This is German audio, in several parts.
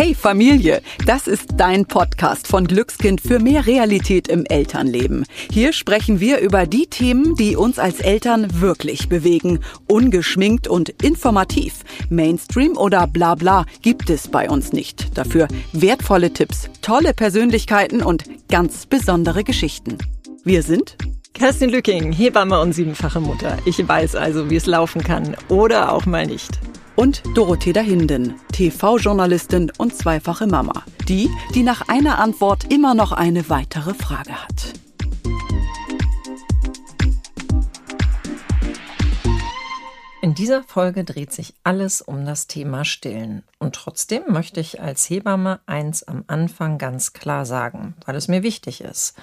Hey Familie, das ist dein Podcast von Glückskind für mehr Realität im Elternleben. Hier sprechen wir über die Themen, die uns als Eltern wirklich bewegen. Ungeschminkt und informativ. Mainstream oder bla bla gibt es bei uns nicht. Dafür wertvolle Tipps, tolle Persönlichkeiten und ganz besondere Geschichten. Wir sind Kerstin Lücking, Hebamme und siebenfache Mutter. Ich weiß also, wie es laufen kann oder auch mal nicht und Dorothea Hinden, TV-Journalistin und zweifache Mama. Die, die nach einer Antwort immer noch eine weitere Frage hat. In dieser Folge dreht sich alles um das Thema Stillen. Und trotzdem möchte ich als Hebamme eins am Anfang ganz klar sagen, weil es mir wichtig ist.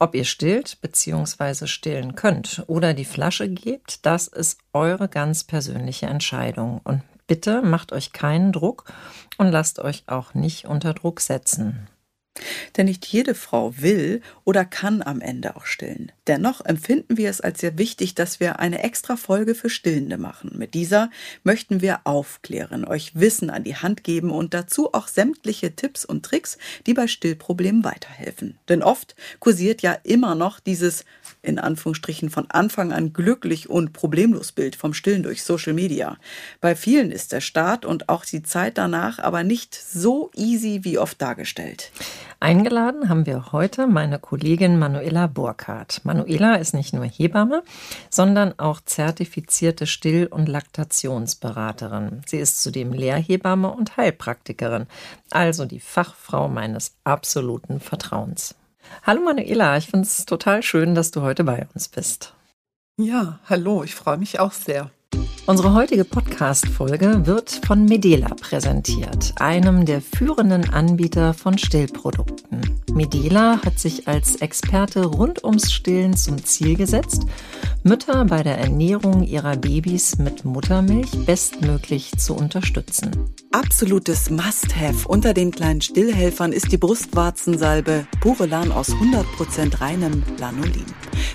Ob ihr stillt bzw. stillen könnt oder die Flasche gebt, das ist eure ganz persönliche Entscheidung. Und bitte macht euch keinen Druck und lasst euch auch nicht unter Druck setzen. Denn nicht jede Frau will oder kann am Ende auch stillen. Dennoch empfinden wir es als sehr wichtig, dass wir eine extra Folge für Stillende machen. Mit dieser möchten wir aufklären, euch Wissen an die Hand geben und dazu auch sämtliche Tipps und Tricks, die bei Stillproblemen weiterhelfen. Denn oft kursiert ja immer noch dieses in Anführungsstrichen von Anfang an glücklich und problemlos Bild vom Stillen durch Social Media. Bei vielen ist der Start und auch die Zeit danach aber nicht so easy wie oft dargestellt. Eingeladen haben wir heute meine Kollegin Manuela Burkhardt. Manuela ist nicht nur Hebamme, sondern auch zertifizierte Still- und Laktationsberaterin. Sie ist zudem Lehrhebamme und Heilpraktikerin, also die Fachfrau meines absoluten Vertrauens. Hallo Manuela, ich finde es total schön, dass du heute bei uns bist. Ja, hallo, ich freue mich auch sehr. Unsere heutige Podcast-Folge wird von Medela präsentiert, einem der führenden Anbieter von Stillprodukten. Medela hat sich als Experte rund ums Stillen zum Ziel gesetzt, Mütter bei der Ernährung ihrer Babys mit Muttermilch bestmöglich zu unterstützen. Absolutes Must-Have unter den kleinen Stillhelfern ist die Brustwarzensalbe Purelan aus 100% reinem Lanolin.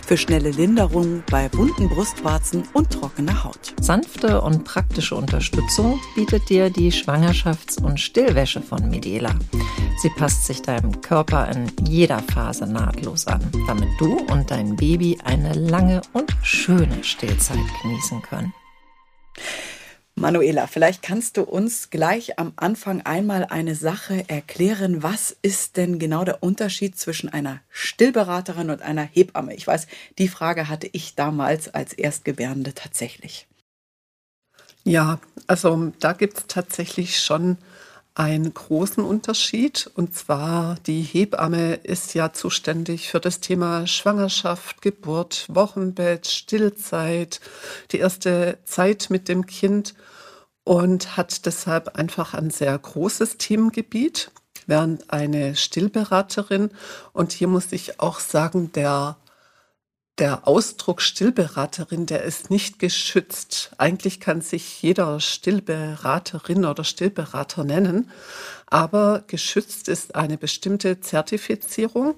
Für schnelle Linderung bei bunten Brustwarzen und trockener Haut. Sanfte und praktische Unterstützung bietet dir die Schwangerschafts- und Stillwäsche von Medela. Sie passt sich deinem Körper in jeder Phase nahtlos an, damit du und dein Baby eine lange und schöne Stillzeit genießen können. Manuela, vielleicht kannst du uns gleich am Anfang einmal eine Sache erklären. Was ist denn genau der Unterschied zwischen einer Stillberaterin und einer Hebamme? Ich weiß, die Frage hatte ich damals als Erstgebärende tatsächlich. Ja, also da gibt es tatsächlich schon einen großen Unterschied. Und zwar, die Hebamme ist ja zuständig für das Thema Schwangerschaft, Geburt, Wochenbett, Stillzeit, die erste Zeit mit dem Kind und hat deshalb einfach ein sehr großes Themengebiet, während eine Stillberaterin, und hier muss ich auch sagen, der der Ausdruck Stillberaterin, der ist nicht geschützt. Eigentlich kann sich jeder Stillberaterin oder Stillberater nennen, aber geschützt ist eine bestimmte Zertifizierung.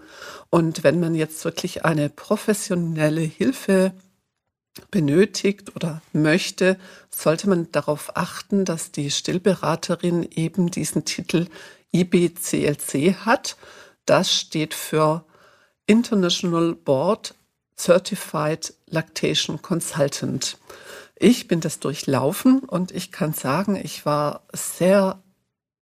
Und wenn man jetzt wirklich eine professionelle Hilfe benötigt oder möchte, sollte man darauf achten, dass die Stillberaterin eben diesen Titel IBCLC hat. Das steht für International Board Certified Lactation Consultant. Ich bin das durchlaufen und ich kann sagen, ich war sehr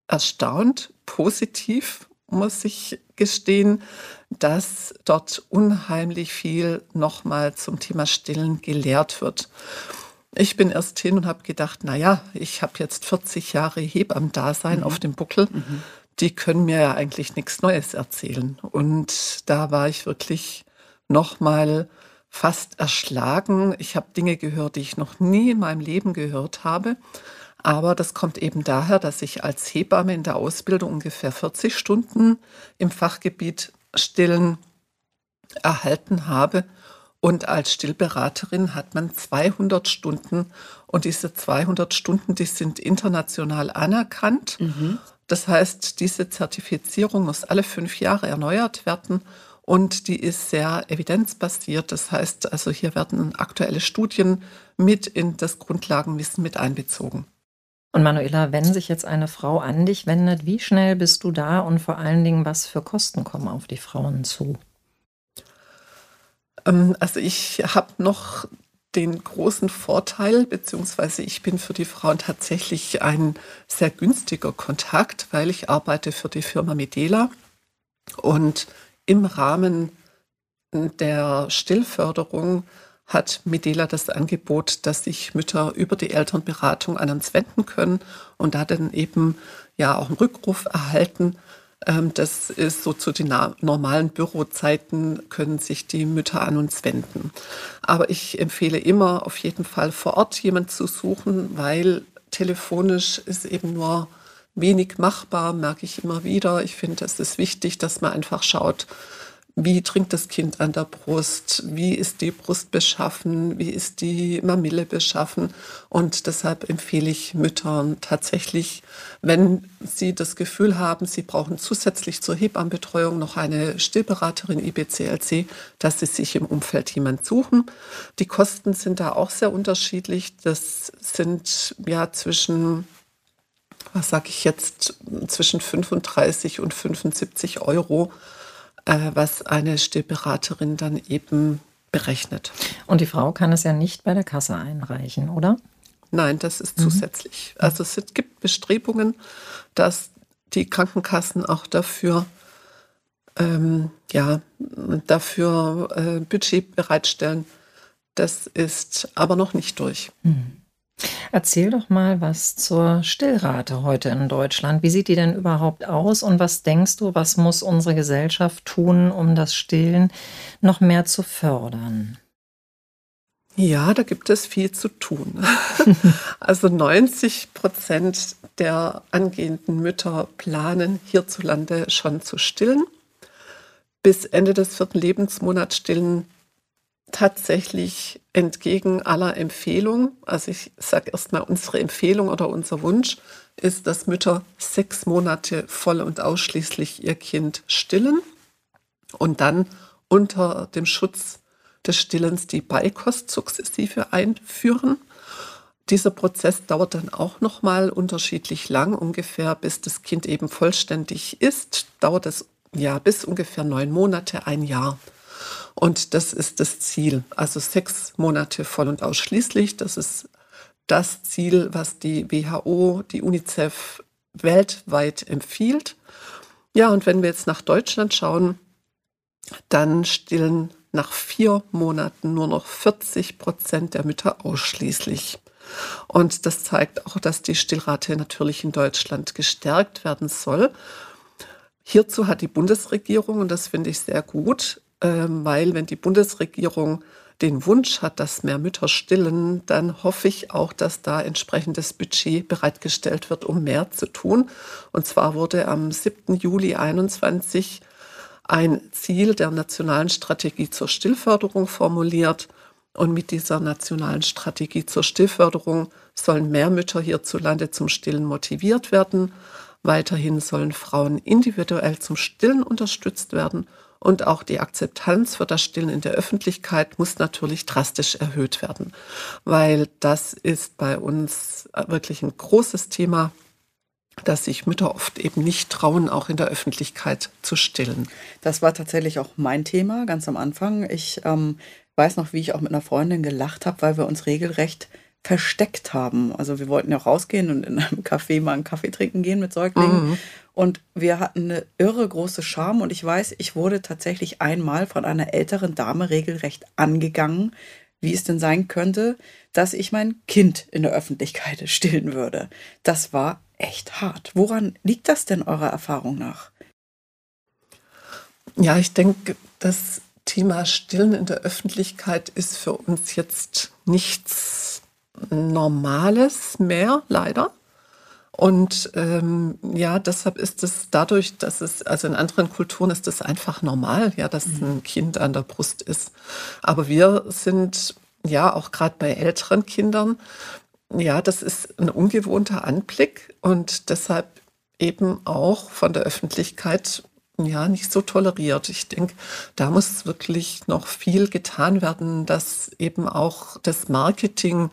erstaunt, positiv, muss ich gestehen, dass dort unheimlich viel nochmal zum Thema Stillen gelehrt wird. Ich bin erst hin und habe gedacht, na ja, ich habe jetzt 40 Jahre Hebammendasein mhm. auf dem Buckel. Mhm. Die können mir ja eigentlich nichts Neues erzählen. Und da war ich wirklich nochmal fast erschlagen. Ich habe Dinge gehört, die ich noch nie in meinem Leben gehört habe. Aber das kommt eben daher, dass ich als Hebamme in der Ausbildung ungefähr 40 Stunden im Fachgebiet Stillen erhalten habe. Und als Stillberaterin hat man 200 Stunden. Und diese 200 Stunden, die sind international anerkannt. Mhm. Das heißt, diese Zertifizierung muss alle fünf Jahre erneuert werden und die ist sehr evidenzbasiert. Das heißt, also hier werden aktuelle Studien mit in das Grundlagenwissen mit einbezogen. Und Manuela, wenn sich jetzt eine Frau an dich wendet, wie schnell bist du da und vor allen Dingen, was für Kosten kommen auf die Frauen zu? Ähm, also ich habe noch den großen Vorteil, beziehungsweise ich bin für die Frauen tatsächlich ein sehr günstiger Kontakt, weil ich arbeite für die Firma Medela und im Rahmen der Stillförderung hat Medela das Angebot, dass sich Mütter über die Elternberatung an uns wenden können und da dann eben ja auch einen Rückruf erhalten. Ähm, das ist so zu den normalen Bürozeiten können sich die Mütter an uns wenden. Aber ich empfehle immer auf jeden Fall vor Ort jemand zu suchen, weil telefonisch ist eben nur wenig machbar, merke ich immer wieder. Ich finde, es ist wichtig, dass man einfach schaut, wie trinkt das Kind an der Brust, wie ist die Brust beschaffen, wie ist die Mamille beschaffen. Und deshalb empfehle ich Müttern tatsächlich, wenn sie das Gefühl haben, sie brauchen zusätzlich zur Hebammenbetreuung noch eine Stillberaterin IBCLC, dass sie sich im Umfeld jemand suchen. Die Kosten sind da auch sehr unterschiedlich. Das sind ja zwischen was sage ich jetzt, zwischen 35 und 75 Euro äh, was eine Stillberaterin dann eben berechnet. Und die Frau kann es ja nicht bei der Kasse einreichen, oder? Nein, das ist mhm. zusätzlich. Also es gibt Bestrebungen, dass die Krankenkassen auch dafür ähm, ja, dafür äh, Budget bereitstellen. Das ist aber noch nicht durch. Mhm. Erzähl doch mal was zur Stillrate heute in Deutschland. Wie sieht die denn überhaupt aus und was denkst du, was muss unsere Gesellschaft tun, um das Stillen noch mehr zu fördern? Ja, da gibt es viel zu tun. also 90 Prozent der angehenden Mütter planen hierzulande schon zu stillen. Bis Ende des vierten Lebensmonats stillen tatsächlich entgegen aller Empfehlung, also ich sage erstmal unsere Empfehlung oder unser Wunsch, ist, dass Mütter sechs Monate voll und ausschließlich ihr Kind stillen und dann unter dem Schutz des Stillens die Beikost sukzessive einführen. Dieser Prozess dauert dann auch noch mal unterschiedlich lang, ungefähr bis das Kind eben vollständig ist, dauert es ja bis ungefähr neun Monate, ein Jahr. Und das ist das Ziel. Also sechs Monate voll und ausschließlich. Das ist das Ziel, was die WHO, die UNICEF weltweit empfiehlt. Ja, und wenn wir jetzt nach Deutschland schauen, dann stillen nach vier Monaten nur noch 40 Prozent der Mütter ausschließlich. Und das zeigt auch, dass die Stillrate natürlich in Deutschland gestärkt werden soll. Hierzu hat die Bundesregierung, und das finde ich sehr gut, weil wenn die Bundesregierung den Wunsch hat, dass mehr Mütter stillen, dann hoffe ich auch, dass da entsprechendes Budget bereitgestellt wird, um mehr zu tun. Und zwar wurde am 7. Juli 2021 ein Ziel der nationalen Strategie zur Stillförderung formuliert. Und mit dieser nationalen Strategie zur Stillförderung sollen mehr Mütter hierzulande zum Stillen motiviert werden. Weiterhin sollen Frauen individuell zum Stillen unterstützt werden und auch die Akzeptanz für das Stillen in der Öffentlichkeit muss natürlich drastisch erhöht werden, weil das ist bei uns wirklich ein großes Thema, dass sich Mütter oft eben nicht trauen, auch in der Öffentlichkeit zu stillen. Das war tatsächlich auch mein Thema ganz am Anfang. Ich ähm, weiß noch, wie ich auch mit einer Freundin gelacht habe, weil wir uns regelrecht versteckt haben. Also wir wollten ja auch rausgehen und in einem Café mal einen Kaffee trinken gehen mit Säuglingen. Mhm. Und wir hatten eine irre große Scham. Und ich weiß, ich wurde tatsächlich einmal von einer älteren Dame regelrecht angegangen, wie es denn sein könnte, dass ich mein Kind in der Öffentlichkeit stillen würde. Das war echt hart. Woran liegt das denn eurer Erfahrung nach? Ja, ich denke, das Thema Stillen in der Öffentlichkeit ist für uns jetzt nichts Normales mehr, leider. Und ähm, ja, deshalb ist es dadurch, dass es, also in anderen Kulturen ist es einfach normal, ja, dass mhm. ein Kind an der Brust ist. Aber wir sind ja auch gerade bei älteren Kindern, ja, das ist ein ungewohnter Anblick und deshalb eben auch von der Öffentlichkeit ja nicht so toleriert. Ich denke, da muss wirklich noch viel getan werden, dass eben auch das Marketing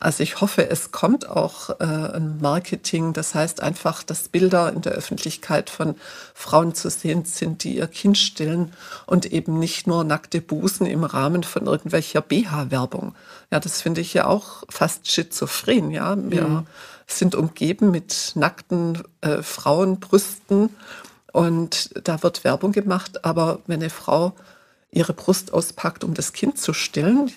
Also ich hoffe, es kommt auch äh, ein Marketing. Das heißt einfach, dass Bilder in der Öffentlichkeit von Frauen zu sehen sind, die ihr Kind stillen und eben nicht nur nackte Busen im Rahmen von irgendwelcher BH-Werbung. Ja, das finde ich ja auch fast schizophren. Ja, wir mhm. sind umgeben mit nackten äh, Frauenbrüsten und da wird Werbung gemacht. Aber wenn eine Frau ihre Brust auspackt, um das Kind zu stillen,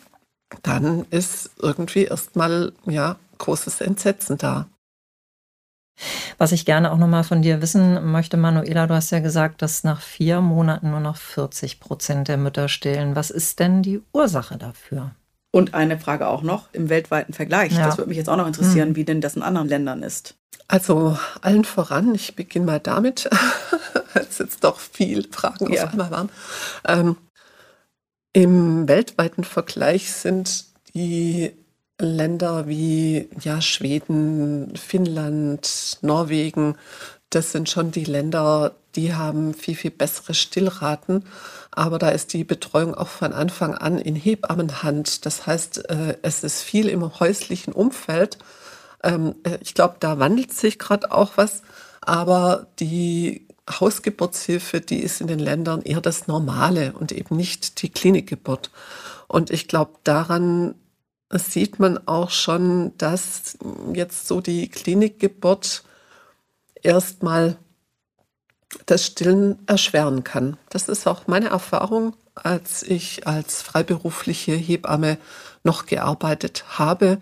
dann ist irgendwie erstmal ja großes Entsetzen da. Was ich gerne auch nochmal von dir wissen möchte, Manuela, du hast ja gesagt, dass nach vier Monaten nur noch 40 Prozent der Mütter stillen. Was ist denn die Ursache dafür? Und eine Frage auch noch im weltweiten Vergleich. Ja. Das würde mich jetzt auch noch interessieren, hm. wie denn das in anderen Ländern ist. Also allen voran, ich beginne mal damit, weil es jetzt doch viel Fragen ja. auf einmal waren. Ähm, im weltweiten Vergleich sind die Länder wie ja, Schweden, Finnland, Norwegen, das sind schon die Länder, die haben viel, viel bessere Stillraten. Aber da ist die Betreuung auch von Anfang an in Hebammenhand. Das heißt, äh, es ist viel im häuslichen Umfeld. Ähm, äh, ich glaube, da wandelt sich gerade auch was. Aber die Hausgeburtshilfe, die ist in den Ländern eher das Normale und eben nicht die Klinikgeburt. Und ich glaube, daran sieht man auch schon, dass jetzt so die Klinikgeburt erstmal das Stillen erschweren kann. Das ist auch meine Erfahrung, als ich als freiberufliche Hebamme noch gearbeitet habe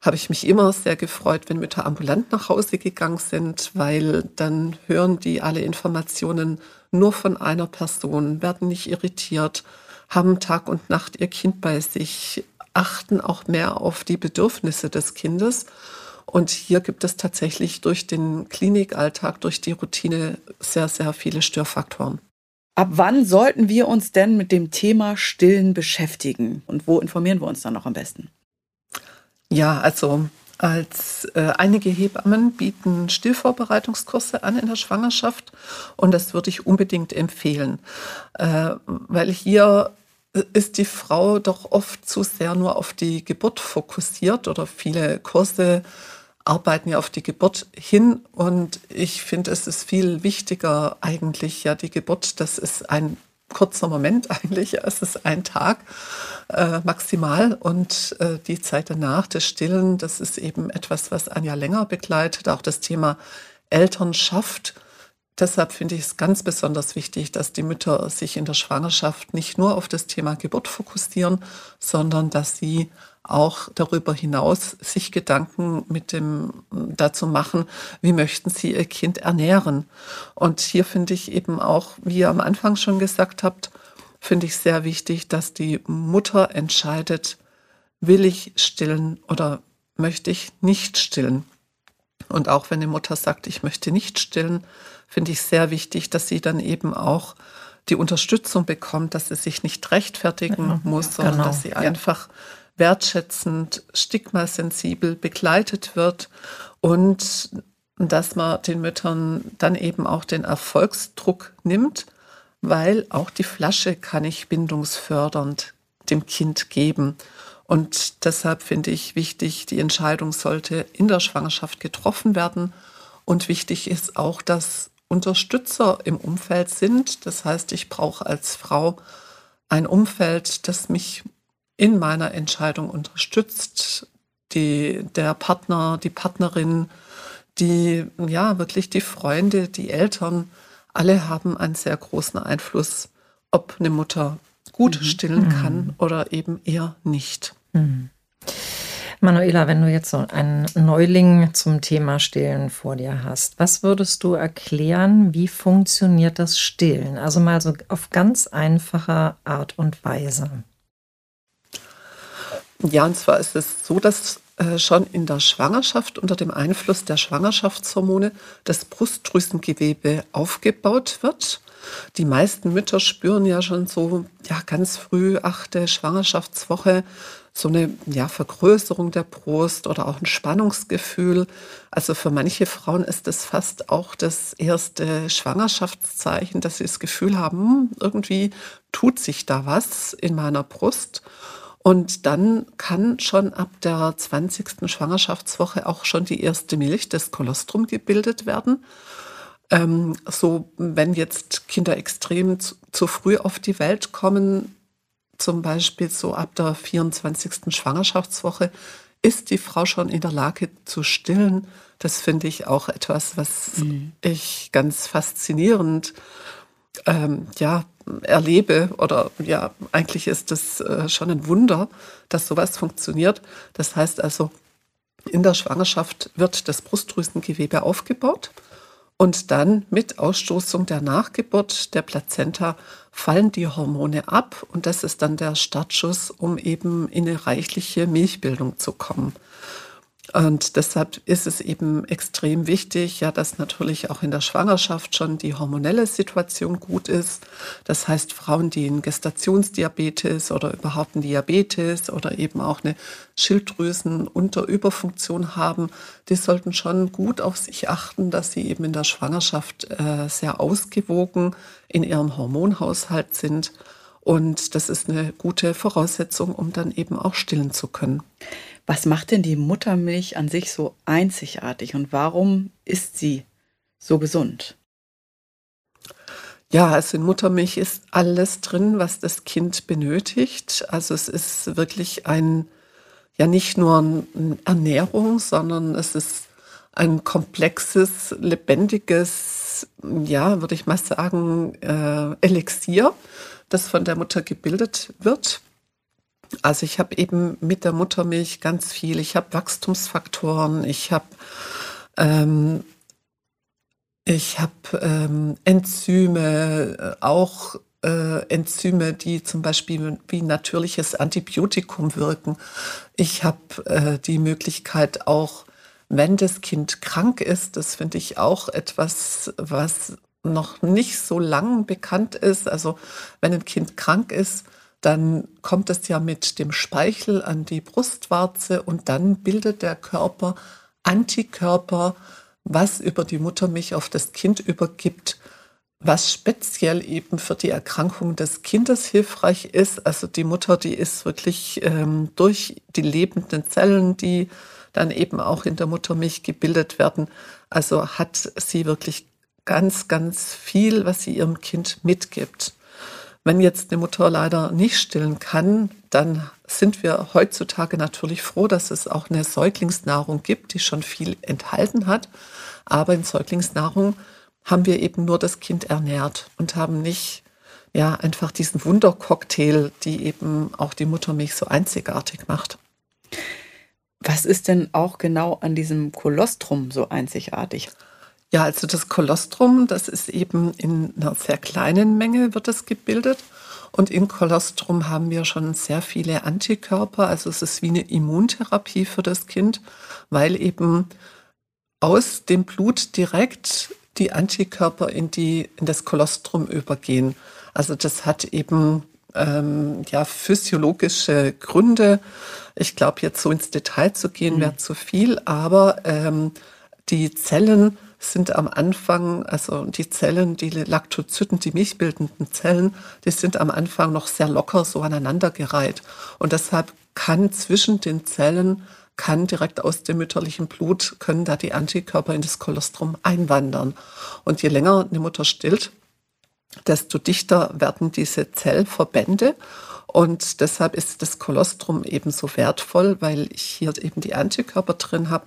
habe ich mich immer sehr gefreut, wenn Mütter ambulant nach Hause gegangen sind, weil dann hören die alle Informationen nur von einer Person, werden nicht irritiert, haben Tag und Nacht ihr Kind bei sich, achten auch mehr auf die Bedürfnisse des Kindes. Und hier gibt es tatsächlich durch den Klinikalltag, durch die Routine sehr, sehr viele Störfaktoren. Ab wann sollten wir uns denn mit dem Thema Stillen beschäftigen? Und wo informieren wir uns dann noch am besten? Ja, also als äh, einige Hebammen bieten Stillvorbereitungskurse an in der Schwangerschaft und das würde ich unbedingt empfehlen, äh, weil hier ist die Frau doch oft zu sehr nur auf die Geburt fokussiert oder viele Kurse arbeiten ja auf die Geburt hin und ich finde, es ist viel wichtiger eigentlich ja die Geburt, das ist ein kurzer Moment eigentlich. Es ist ein Tag äh, maximal und äh, die Zeit danach, das Stillen, das ist eben etwas, was Jahr länger begleitet. Auch das Thema Elternschaft. Deshalb finde ich es ganz besonders wichtig, dass die Mütter sich in der Schwangerschaft nicht nur auf das Thema Geburt fokussieren, sondern dass sie auch darüber hinaus sich Gedanken mit dem dazu machen, wie möchten sie ihr Kind ernähren. Und hier finde ich eben auch, wie ihr am Anfang schon gesagt habt, finde ich sehr wichtig, dass die Mutter entscheidet, will ich stillen oder möchte ich nicht stillen. Und auch wenn die Mutter sagt, ich möchte nicht stillen, finde ich sehr wichtig, dass sie dann eben auch die Unterstützung bekommt, dass sie sich nicht rechtfertigen ja, muss, sondern genau. dass sie einfach wertschätzend, stigmasensibel begleitet wird und dass man den Müttern dann eben auch den Erfolgsdruck nimmt, weil auch die Flasche kann ich bindungsfördernd dem Kind geben. Und deshalb finde ich wichtig, die Entscheidung sollte in der Schwangerschaft getroffen werden. Und wichtig ist auch, dass Unterstützer im Umfeld sind. Das heißt, ich brauche als Frau ein Umfeld, das mich in meiner Entscheidung unterstützt. Die, der Partner, die Partnerin, die, ja, wirklich die Freunde, die Eltern, alle haben einen sehr großen Einfluss, ob eine Mutter gut mhm. stillen mhm. kann oder eben eher nicht. Mhm. Manuela, wenn du jetzt so einen Neuling zum Thema Stillen vor dir hast, was würdest du erklären, wie funktioniert das Stillen? Also mal so auf ganz einfache Art und Weise. Ja, und zwar ist es so, dass äh, schon in der Schwangerschaft unter dem Einfluss der Schwangerschaftshormone das Brustdrüsengewebe aufgebaut wird. Die meisten Mütter spüren ja schon so ja ganz früh achte Schwangerschaftswoche so eine ja, Vergrößerung der Brust oder auch ein Spannungsgefühl. Also für manche Frauen ist das fast auch das erste Schwangerschaftszeichen, dass sie das Gefühl haben, hm, irgendwie tut sich da was in meiner Brust. Und dann kann schon ab der 20. Schwangerschaftswoche auch schon die erste Milch, das Kolostrum, gebildet werden. Ähm, so, wenn jetzt Kinder extrem zu, zu, früh auf die Welt kommen, zum Beispiel so ab der 24. Schwangerschaftswoche, ist die Frau schon in der Lage zu stillen. Das finde ich auch etwas, was mhm. ich ganz faszinierend ähm, ja, erlebe. Oder ja, eigentlich ist das äh, schon ein Wunder, dass sowas funktioniert. Das heißt also, in der Schwangerschaft wird das Brustdrüsengewebe aufgebaut. Und dann mit Ausstoßung der Nachgeburt der Plazenta fallen die Hormone ab und das ist dann der Startschuss, um eben in eine reichliche Milchbildung zu kommen. Und deshalb ist es eben extrem wichtig, ja, dass natürlich auch in der Schwangerschaft schon die hormonelle Situation gut ist. Das heißt, Frauen, die einen Gestationsdiabetes oder überhaupt einen Diabetes oder eben auch eine Schilddrüsenunterüberfunktion haben, die sollten schon gut auf sich achten, dass sie eben in der Schwangerschaft äh, sehr ausgewogen in ihrem Hormonhaushalt sind. Und das ist eine gute Voraussetzung, um dann eben auch stillen zu können. Was macht denn die Muttermilch an sich so einzigartig und warum ist sie so gesund? Ja, also in Muttermilch ist alles drin, was das Kind benötigt. Also es ist wirklich ein, ja nicht nur eine Ernährung, sondern es ist ein komplexes, lebendiges, ja, würde ich mal sagen, äh, Elixier, das von der Mutter gebildet wird. Also ich habe eben mit der Muttermilch ganz viel. Ich habe Wachstumsfaktoren, ich habe ähm, ich ähm, Enzyme, äh, auch äh, Enzyme, die zum Beispiel wie natürliches Antibiotikum wirken. Ich habe äh, die Möglichkeit auch, wenn das Kind krank ist, das finde ich auch etwas, was noch nicht so lang bekannt ist. Also wenn ein Kind krank ist, dann kommt es ja mit dem Speichel an die Brustwarze und dann bildet der Körper Antikörper, was über die Muttermilch auf das Kind übergibt, was speziell eben für die Erkrankung des Kindes hilfreich ist. Also die Mutter, die ist wirklich ähm, durch die lebenden Zellen, die dann eben auch in der Muttermilch gebildet werden, also hat sie wirklich ganz, ganz viel, was sie ihrem Kind mitgibt. Wenn jetzt eine Mutter leider nicht stillen kann, dann sind wir heutzutage natürlich froh, dass es auch eine Säuglingsnahrung gibt, die schon viel enthalten hat. Aber in Säuglingsnahrung haben wir eben nur das Kind ernährt und haben nicht ja einfach diesen Wundercocktail, die eben auch die Muttermilch so einzigartig macht. Was ist denn auch genau an diesem Kolostrum so einzigartig? Ja, also das Kolostrum, das ist eben in einer sehr kleinen Menge wird es gebildet. Und im Kolostrum haben wir schon sehr viele Antikörper. Also es ist wie eine Immuntherapie für das Kind, weil eben aus dem Blut direkt die Antikörper in, die, in das Kolostrum übergehen. Also das hat eben ähm, ja, physiologische Gründe. Ich glaube, jetzt so ins Detail zu gehen, mhm. wäre zu viel, aber ähm, die Zellen sind am Anfang, also die Zellen, die Laktozyten, die milchbildenden Zellen, die sind am Anfang noch sehr locker so aneinandergereiht. Und deshalb kann zwischen den Zellen, kann direkt aus dem mütterlichen Blut, können da die Antikörper in das Kolostrum einwandern. Und je länger eine Mutter stillt, desto dichter werden diese Zellverbände und deshalb ist das Kolostrum eben so wertvoll, weil ich hier eben die Antikörper drin habe.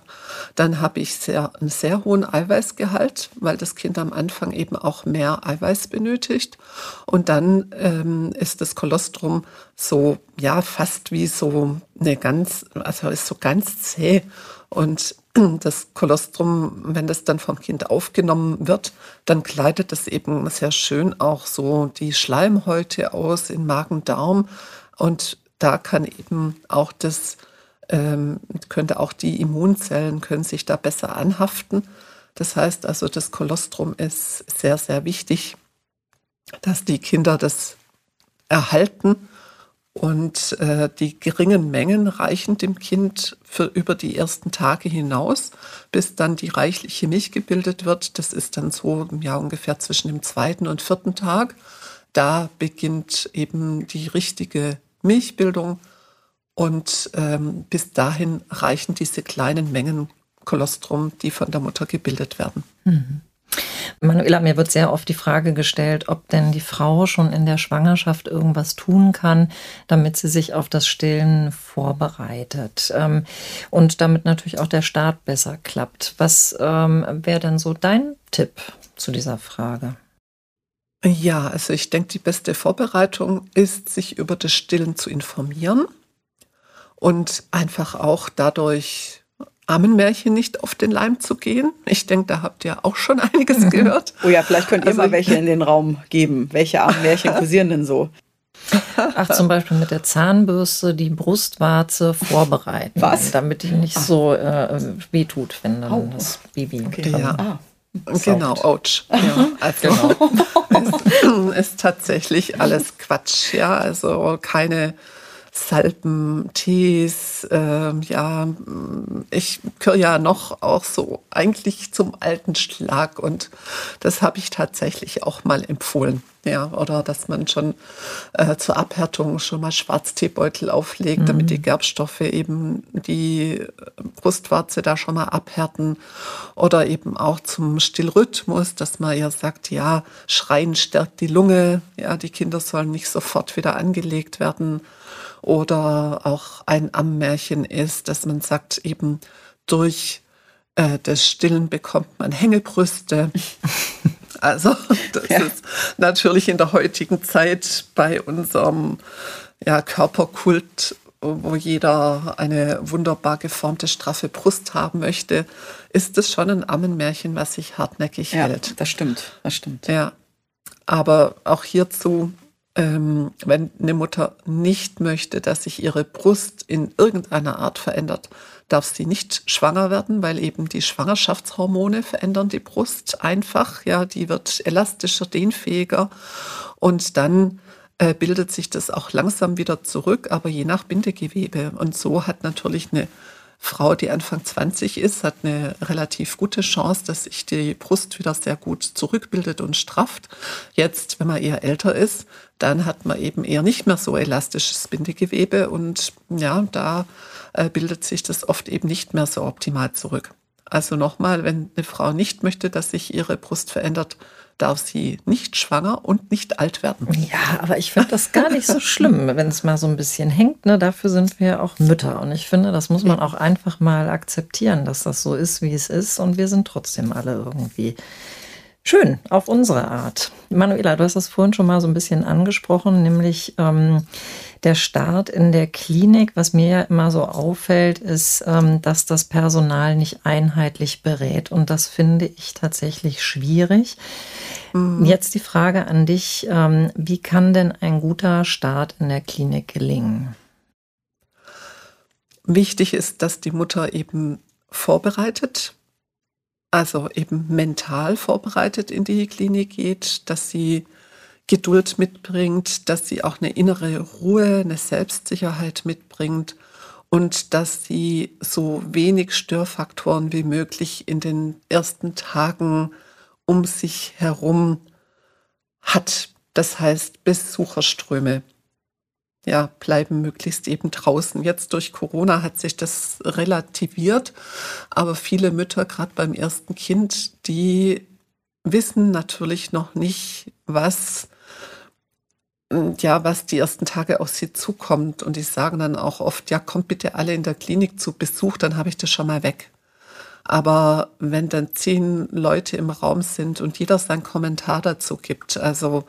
Dann habe ich sehr, einen sehr hohen Eiweißgehalt, weil das Kind am Anfang eben auch mehr Eiweiß benötigt. Und dann ähm, ist das Kolostrum so, ja, fast wie so eine ganz, also ist so ganz zäh. Und das Kolostrum, wenn das dann vom Kind aufgenommen wird, dann kleidet es eben sehr schön auch so die Schleimhäute aus in Magen-Darm. Und da kann eben auch das, ähm, könnte auch die Immunzellen können sich da besser anhaften. Das heißt also, das Kolostrum ist sehr, sehr wichtig, dass die Kinder das erhalten und äh, die geringen Mengen reichen dem Kind für über die ersten Tage hinaus, bis dann die reichliche Milch gebildet wird. Das ist dann so ja ungefähr zwischen dem zweiten und vierten Tag. Da beginnt eben die richtige Milchbildung Und ähm, bis dahin reichen diese kleinen Mengen Kolostrum, die von der Mutter gebildet werden. Mhm. Manuela, mir wird sehr oft die Frage gestellt, ob denn die Frau schon in der Schwangerschaft irgendwas tun kann, damit sie sich auf das Stillen vorbereitet ähm, und damit natürlich auch der Start besser klappt. Was ähm, wäre denn so dein Tipp zu dieser Frage? Ja, also ich denke, die beste Vorbereitung ist, sich über das Stillen zu informieren und einfach auch dadurch Ammenmärchen nicht auf den Leim zu gehen. Ich denke, da habt ihr auch schon einiges mhm. gehört. Oh ja, vielleicht könnt ihr also, mal welche in den Raum geben. Welche Ammenmärchen kursieren denn so? Ach, zum Beispiel mit der Zahnbürste die Brustwarze vorbereiten. Was? Damit die nicht Ach. so äh, wehtut, wenn dann oh. das Baby okay. ja. Ah. Genau, ouch. Ja, also genau. ist, ist tatsächlich alles Quatsch, ja. Also keine Salben, Tees, äh, ja, ich gehöre ja noch auch so eigentlich zum alten Schlag und das habe ich tatsächlich auch mal empfohlen. Ja, oder dass man schon äh, zur Abhärtung schon mal Schwarzteebeutel auflegt, mhm. damit die Gerbstoffe eben die Brustwarze da schon mal abhärten. Oder eben auch zum Stillrhythmus, dass man ja sagt, ja, Schreien stärkt die Lunge, ja, die Kinder sollen nicht sofort wieder angelegt werden. Oder auch ein Ammenmärchen ist, dass man sagt, eben durch äh, das Stillen bekommt man Hängebrüste. Also das ja. ist natürlich in der heutigen Zeit bei unserem ja, Körperkult, wo jeder eine wunderbar geformte, straffe Brust haben möchte, ist es schon ein Ammenmärchen, was sich hartnäckig ja, hält. Das stimmt, das stimmt. Ja. Aber auch hierzu ähm, wenn eine Mutter nicht möchte, dass sich ihre Brust in irgendeiner Art verändert, darf sie nicht schwanger werden, weil eben die Schwangerschaftshormone verändern die Brust einfach. Ja, die wird elastischer, dehnfähiger und dann äh, bildet sich das auch langsam wieder zurück, aber je nach Bindegewebe. Und so hat natürlich eine Frau, die Anfang 20 ist, hat eine relativ gute Chance, dass sich die Brust wieder sehr gut zurückbildet und strafft. Jetzt, wenn man eher älter ist, dann hat man eben eher nicht mehr so elastisches Bindegewebe und ja, da äh, bildet sich das oft eben nicht mehr so optimal zurück. Also nochmal, wenn eine Frau nicht möchte, dass sich ihre Brust verändert, darf sie nicht schwanger und nicht alt werden. Ja, aber ich finde das gar nicht so schlimm, wenn es mal so ein bisschen hängt. Ne? Dafür sind wir ja auch Mütter. Und ich finde, das muss man auch einfach mal akzeptieren, dass das so ist, wie es ist. Und wir sind trotzdem alle irgendwie schön auf unsere Art. Manuela, du hast das vorhin schon mal so ein bisschen angesprochen, nämlich ähm, der Start in der Klinik, was mir ja immer so auffällt, ist, ähm, dass das Personal nicht einheitlich berät. Und das finde ich tatsächlich schwierig. Mhm. Jetzt die Frage an dich, ähm, wie kann denn ein guter Start in der Klinik gelingen? Wichtig ist, dass die Mutter eben vorbereitet, also eben mental vorbereitet in die Klinik geht, dass sie Geduld mitbringt, dass sie auch eine innere Ruhe, eine Selbstsicherheit mitbringt und dass sie so wenig Störfaktoren wie möglich in den ersten Tagen um sich herum hat. Das heißt Besucherströme ja, bleiben möglichst eben draußen. Jetzt durch Corona hat sich das relativiert, aber viele Mütter, gerade beim ersten Kind, die wissen natürlich noch nicht, was ja, was die ersten Tage auf sie zukommt. Und die sagen dann auch oft, ja, kommt bitte alle in der Klinik zu Besuch, dann habe ich das schon mal weg. Aber wenn dann zehn Leute im Raum sind und jeder seinen Kommentar dazu gibt, also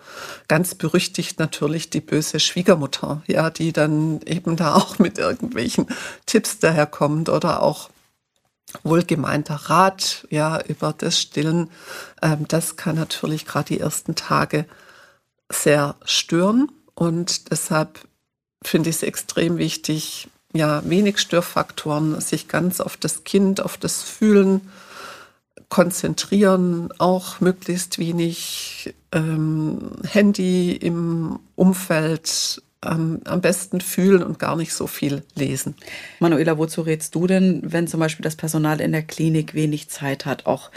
ganz berüchtigt natürlich die böse Schwiegermutter, ja, die dann eben da auch mit irgendwelchen Tipps daherkommt oder auch wohlgemeinter Rat, ja, über das Stillen, ähm, das kann natürlich gerade die ersten Tage sehr stören. Und deshalb finde ich es extrem wichtig, ja, wenig Störfaktoren, sich ganz auf das Kind, auf das Fühlen konzentrieren, auch möglichst wenig ähm, Handy im Umfeld, ähm, am besten fühlen und gar nicht so viel lesen. Manuela, wozu rätst du denn, wenn zum Beispiel das Personal in der Klinik wenig Zeit hat, auch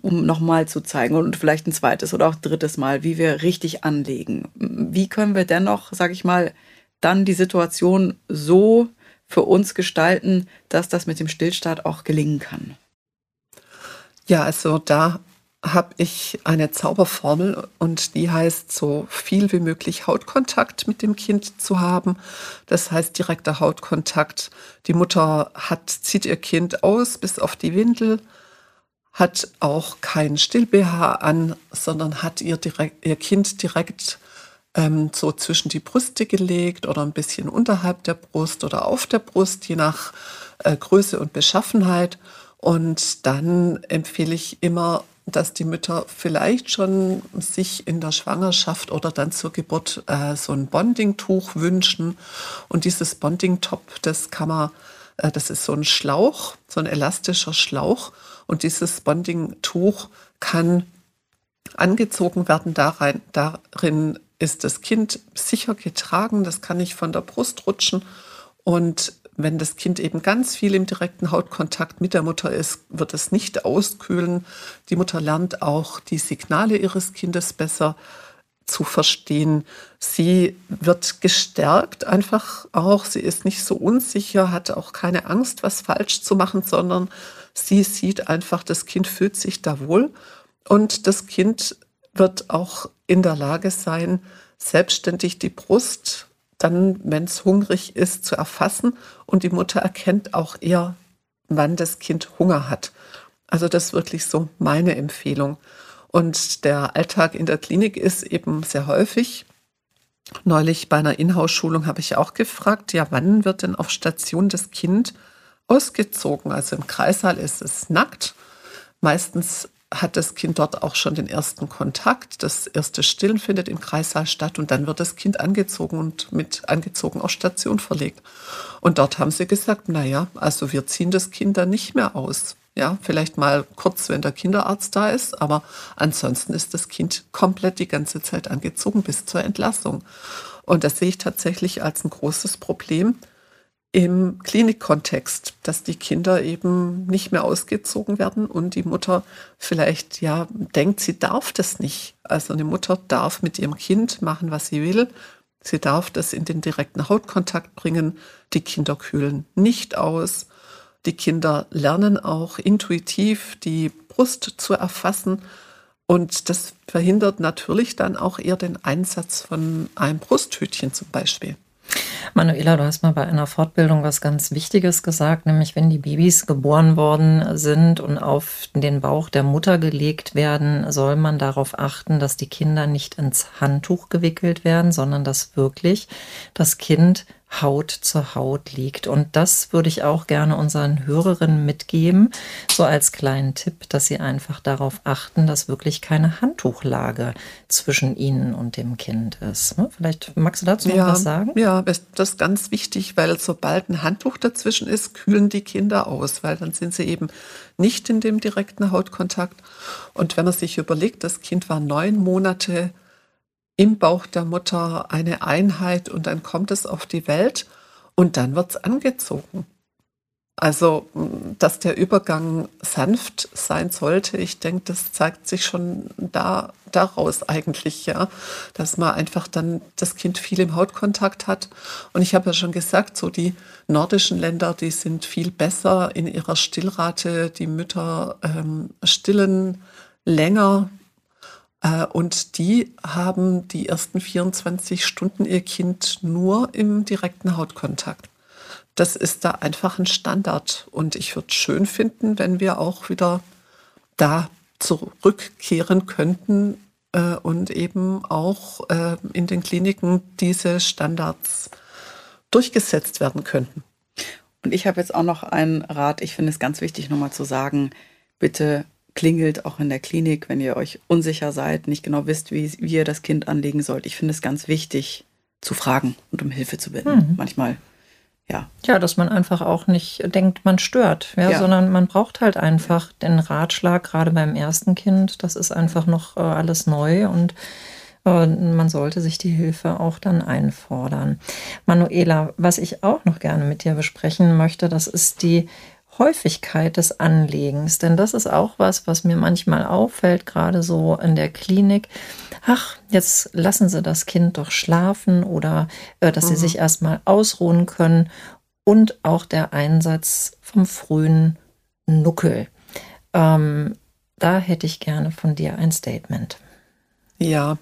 um nochmal zu zeigen und vielleicht ein zweites oder auch drittes Mal, wie wir richtig anlegen? Wie können wir dennoch, sage ich mal, dann die Situation so für uns gestalten, dass das mit dem Stillstart auch gelingen kann? Ja, also da habe ich eine Zauberformel und die heißt, so viel wie möglich Hautkontakt mit dem Kind zu haben. Das heißt direkter Hautkontakt. Die Mutter hat, zieht ihr Kind aus bis auf die Windel, hat auch kein Still-BH an, sondern hat ihr, direkt, ihr Kind direkt ähm, so zwischen die Brüste gelegt oder ein bisschen unterhalb der Brust oder auf der Brust, je nach äh, Größe und Beschaffenheit. Und dann empfehle ich immer dass die Mütter vielleicht schon sich in der Schwangerschaft oder dann zur Geburt äh, so ein Bonding-Tuch wünschen. Und dieses Bonding-Top, das kann man, äh, das ist so ein Schlauch, so ein elastischer Schlauch. Und dieses Bonding-Tuch kann angezogen werden. Darein, darin ist das Kind sicher getragen. Das kann nicht von der Brust rutschen. Und wenn das Kind eben ganz viel im direkten Hautkontakt mit der Mutter ist, wird es nicht auskühlen. Die Mutter lernt auch die Signale ihres Kindes besser zu verstehen. Sie wird gestärkt einfach auch. Sie ist nicht so unsicher, hat auch keine Angst, was falsch zu machen, sondern sie sieht einfach, das Kind fühlt sich da wohl und das Kind wird auch in der Lage sein, selbstständig die Brust dann, wenn es hungrig ist, zu erfassen. Und die Mutter erkennt auch eher, wann das Kind Hunger hat. Also das ist wirklich so meine Empfehlung. Und der Alltag in der Klinik ist eben sehr häufig. Neulich bei einer Inhouse-Schulung habe ich auch gefragt, ja, wann wird denn auf Station das Kind ausgezogen? Also im Kreissaal ist es nackt. Meistens hat das Kind dort auch schon den ersten Kontakt. Das erste Stillen findet im Kreissaal statt und dann wird das Kind angezogen und mit angezogen auf Station verlegt. Und dort haben sie gesagt, naja, also wir ziehen das Kind dann nicht mehr aus. Ja, vielleicht mal kurz, wenn der Kinderarzt da ist, aber ansonsten ist das Kind komplett die ganze Zeit angezogen bis zur Entlassung. Und das sehe ich tatsächlich als ein großes Problem, im Klinikkontext, dass die Kinder eben nicht mehr ausgezogen werden und die Mutter vielleicht ja denkt, sie darf das nicht. Also eine Mutter darf mit ihrem Kind machen, was sie will. Sie darf das in den direkten Hautkontakt bringen. Die Kinder kühlen nicht aus. Die Kinder lernen auch intuitiv die Brust zu erfassen. Und das verhindert natürlich dann auch eher den Einsatz von einem Brusthütchen zum Beispiel. Manuela, du hast mal bei einer Fortbildung was ganz Wichtiges gesagt, nämlich wenn die Babys geboren worden sind und auf den Bauch der Mutter gelegt werden, soll man darauf achten, dass die Kinder nicht ins Handtuch gewickelt werden, sondern dass wirklich das Kind Haut zu Haut liegt. Und das würde ich auch gerne unseren Hörerinnen mitgeben, so als kleinen Tipp, dass sie einfach darauf achten, dass wirklich keine Handtuchlage zwischen ihnen und dem Kind ist. Ne? Vielleicht magst du dazu ja, noch was sagen? Ja, das ist ganz wichtig, weil sobald ein Handtuch dazwischen ist, kühlen die Kinder aus, weil dann sind sie eben nicht in dem direkten Hautkontakt. Und wenn man sich überlegt, das Kind war neun Monate im Bauch der Mutter eine Einheit und dann kommt es auf die Welt und dann wird es angezogen. Also, dass der Übergang sanft sein sollte, ich denke, das zeigt sich schon da, daraus eigentlich, ja, dass man einfach dann das Kind viel im Hautkontakt hat. Und ich habe ja schon gesagt, so die nordischen Länder, die sind viel besser in ihrer Stillrate. Die Mütter ähm, stillen länger, und die haben die ersten 24 Stunden ihr Kind nur im direkten Hautkontakt. Das ist da einfach ein Standard. Und ich würde es schön finden, wenn wir auch wieder da zurückkehren könnten äh, und eben auch äh, in den Kliniken diese Standards durchgesetzt werden könnten. Und ich habe jetzt auch noch einen Rat. Ich finde es ganz wichtig, nochmal zu sagen, bitte klingelt auch in der Klinik, wenn ihr euch unsicher seid, nicht genau wisst, wie, wie ihr das Kind anlegen sollt. Ich finde es ganz wichtig zu fragen und um Hilfe zu bitten. Mhm. Manchmal, ja. Ja, dass man einfach auch nicht denkt, man stört, ja, ja, sondern man braucht halt einfach den Ratschlag, gerade beim ersten Kind. Das ist einfach noch äh, alles neu und äh, man sollte sich die Hilfe auch dann einfordern. Manuela, was ich auch noch gerne mit dir besprechen möchte, das ist die Häufigkeit des Anlegens, denn das ist auch was, was mir manchmal auffällt, gerade so in der Klinik. Ach, jetzt lassen Sie das Kind doch schlafen oder äh, dass mhm. sie sich erstmal ausruhen können und auch der Einsatz vom frühen Nuckel. Ähm, da hätte ich gerne von dir ein Statement. Ja,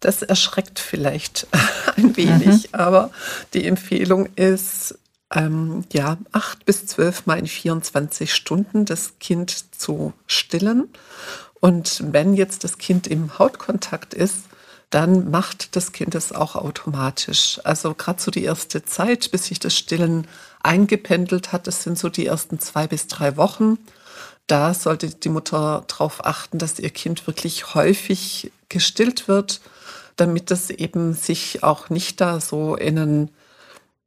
das erschreckt vielleicht ein wenig, mhm. aber die Empfehlung ist, ähm, ja, acht bis zwölf Mal in 24 Stunden das Kind zu stillen. Und wenn jetzt das Kind im Hautkontakt ist, dann macht das Kind es auch automatisch. Also gerade so die erste Zeit, bis sich das Stillen eingependelt hat, das sind so die ersten zwei bis drei Wochen. Da sollte die Mutter darauf achten, dass ihr Kind wirklich häufig gestillt wird, damit es eben sich auch nicht da so in einen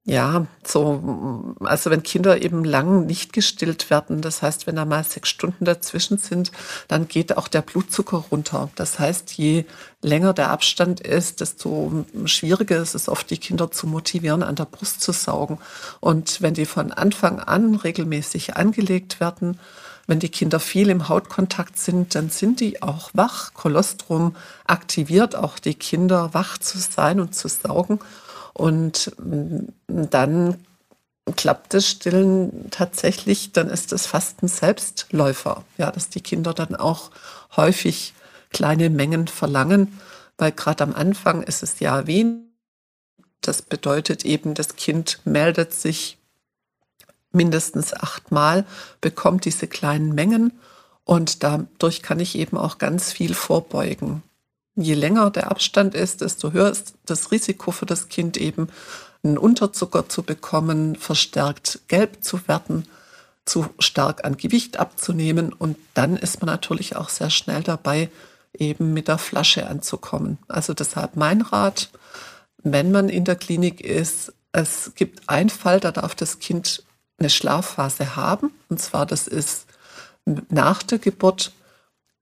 ja, so, also wenn Kinder eben lang nicht gestillt werden, das heißt, wenn da mal sechs Stunden dazwischen sind, dann geht auch der Blutzucker runter. Das heißt, je länger der Abstand ist, desto schwieriger ist es oft, die Kinder zu motivieren, an der Brust zu saugen. Und wenn die von Anfang an regelmäßig angelegt werden, wenn die Kinder viel im Hautkontakt sind, dann sind die auch wach. Kolostrum aktiviert auch die Kinder, wach zu sein und zu saugen. Und dann klappt das Stillen tatsächlich, dann ist es fast ein Selbstläufer, ja, dass die Kinder dann auch häufig kleine Mengen verlangen, weil gerade am Anfang ist es ja wenig. Das bedeutet eben, das Kind meldet sich mindestens achtmal, bekommt diese kleinen Mengen und dadurch kann ich eben auch ganz viel vorbeugen je länger der Abstand ist, desto höher ist das Risiko für das Kind eben, einen Unterzucker zu bekommen, verstärkt gelb zu werden, zu stark an Gewicht abzunehmen. Und dann ist man natürlich auch sehr schnell dabei, eben mit der Flasche anzukommen. Also deshalb mein Rat, wenn man in der Klinik ist, es gibt einen Fall, da darf das Kind eine Schlafphase haben. Und zwar, das ist nach der Geburt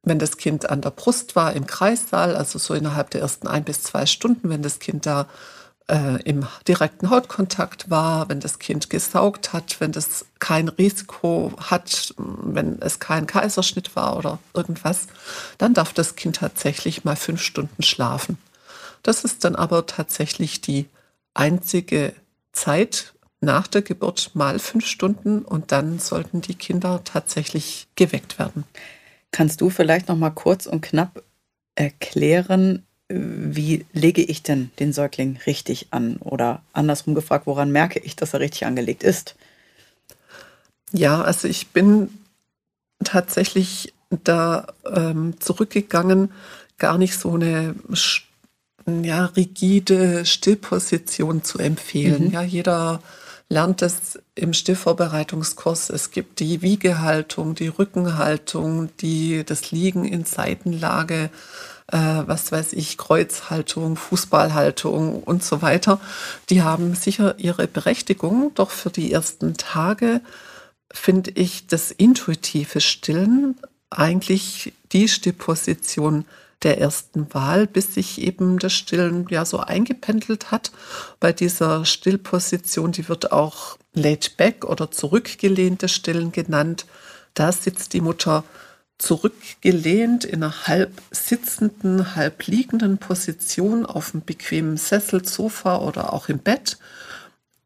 wenn das Kind an der Brust war im Kreissaal, also so innerhalb der ersten ein bis zwei Stunden, wenn das Kind da äh, im direkten Hautkontakt war, wenn das Kind gesaugt hat, wenn das kein Risiko hat, wenn es kein Kaiserschnitt war oder irgendwas, dann darf das Kind tatsächlich mal fünf Stunden schlafen. Das ist dann aber tatsächlich die einzige Zeit nach der Geburt mal fünf Stunden und dann sollten die Kinder tatsächlich geweckt werden. Kannst du vielleicht noch mal kurz und knapp erklären, wie lege ich denn den Säugling richtig an? Oder andersrum gefragt, woran merke ich, dass er richtig angelegt ist? Ja, also ich bin tatsächlich da ähm, zurückgegangen, gar nicht so eine ja, rigide Stillposition zu empfehlen. Mhm. Ja, jeder lernt es im Stillvorbereitungskurs. Es gibt die Wiegehaltung, die Rückenhaltung, die, das Liegen in Seitenlage, äh, was weiß ich, Kreuzhaltung, Fußballhaltung und so weiter. Die haben sicher ihre Berechtigung, doch für die ersten Tage finde ich das intuitive Stillen eigentlich die Stillposition, der ersten Wahl, bis sich eben das Stillen ja so eingependelt hat. Bei dieser Stillposition, die wird auch laid back oder zurückgelehntes Stillen genannt. Da sitzt die Mutter zurückgelehnt in einer halb sitzenden, halb liegenden Position auf einem bequemen Sessel, Sofa oder auch im Bett.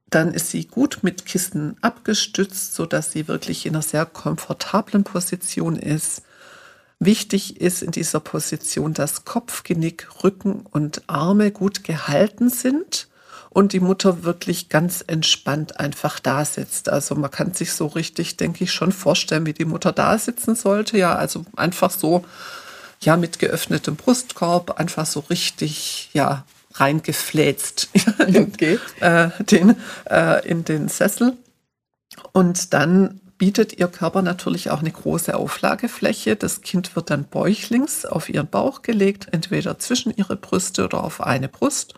Dann ist sie gut mit Kissen abgestützt, sodass sie wirklich in einer sehr komfortablen Position ist. Wichtig ist in dieser Position, dass Kopf, Genick, Rücken und Arme gut gehalten sind und die Mutter wirklich ganz entspannt einfach da sitzt. Also man kann sich so richtig, denke ich, schon vorstellen, wie die Mutter da sitzen sollte. Ja, also einfach so, ja, mit geöffnetem Brustkorb, einfach so richtig, ja, reingefläzt okay. in, äh, den, äh, in den Sessel. Und dann bietet ihr Körper natürlich auch eine große Auflagefläche. Das Kind wird dann bäuchlings auf ihren Bauch gelegt, entweder zwischen ihre Brüste oder auf eine Brust.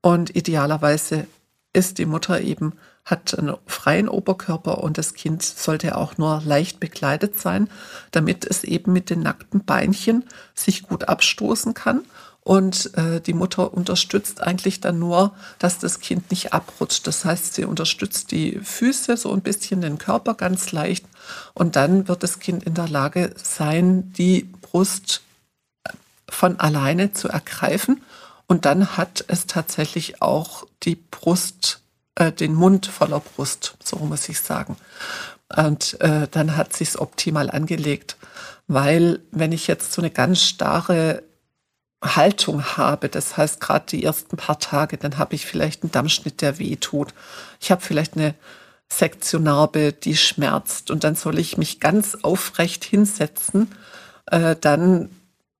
Und idealerweise ist die Mutter eben, hat einen freien Oberkörper und das Kind sollte auch nur leicht bekleidet sein, damit es eben mit den nackten Beinchen sich gut abstoßen kann Und äh, die Mutter unterstützt eigentlich dann nur, dass das Kind nicht abrutscht. Das heißt, sie unterstützt die Füße so ein bisschen, den Körper ganz leicht. Und dann wird das Kind in der Lage sein, die Brust von alleine zu ergreifen. Und dann hat es tatsächlich auch die Brust, äh, den Mund voller Brust, so muss ich sagen. Und äh, dann hat sich's optimal angelegt. Weil wenn ich jetzt so eine ganz starre Haltung habe, das heißt gerade die ersten paar Tage, dann habe ich vielleicht einen Dammschnitt, der weh tut. Ich habe vielleicht eine Sektionarbe, die schmerzt und dann soll ich mich ganz aufrecht hinsetzen. Äh, dann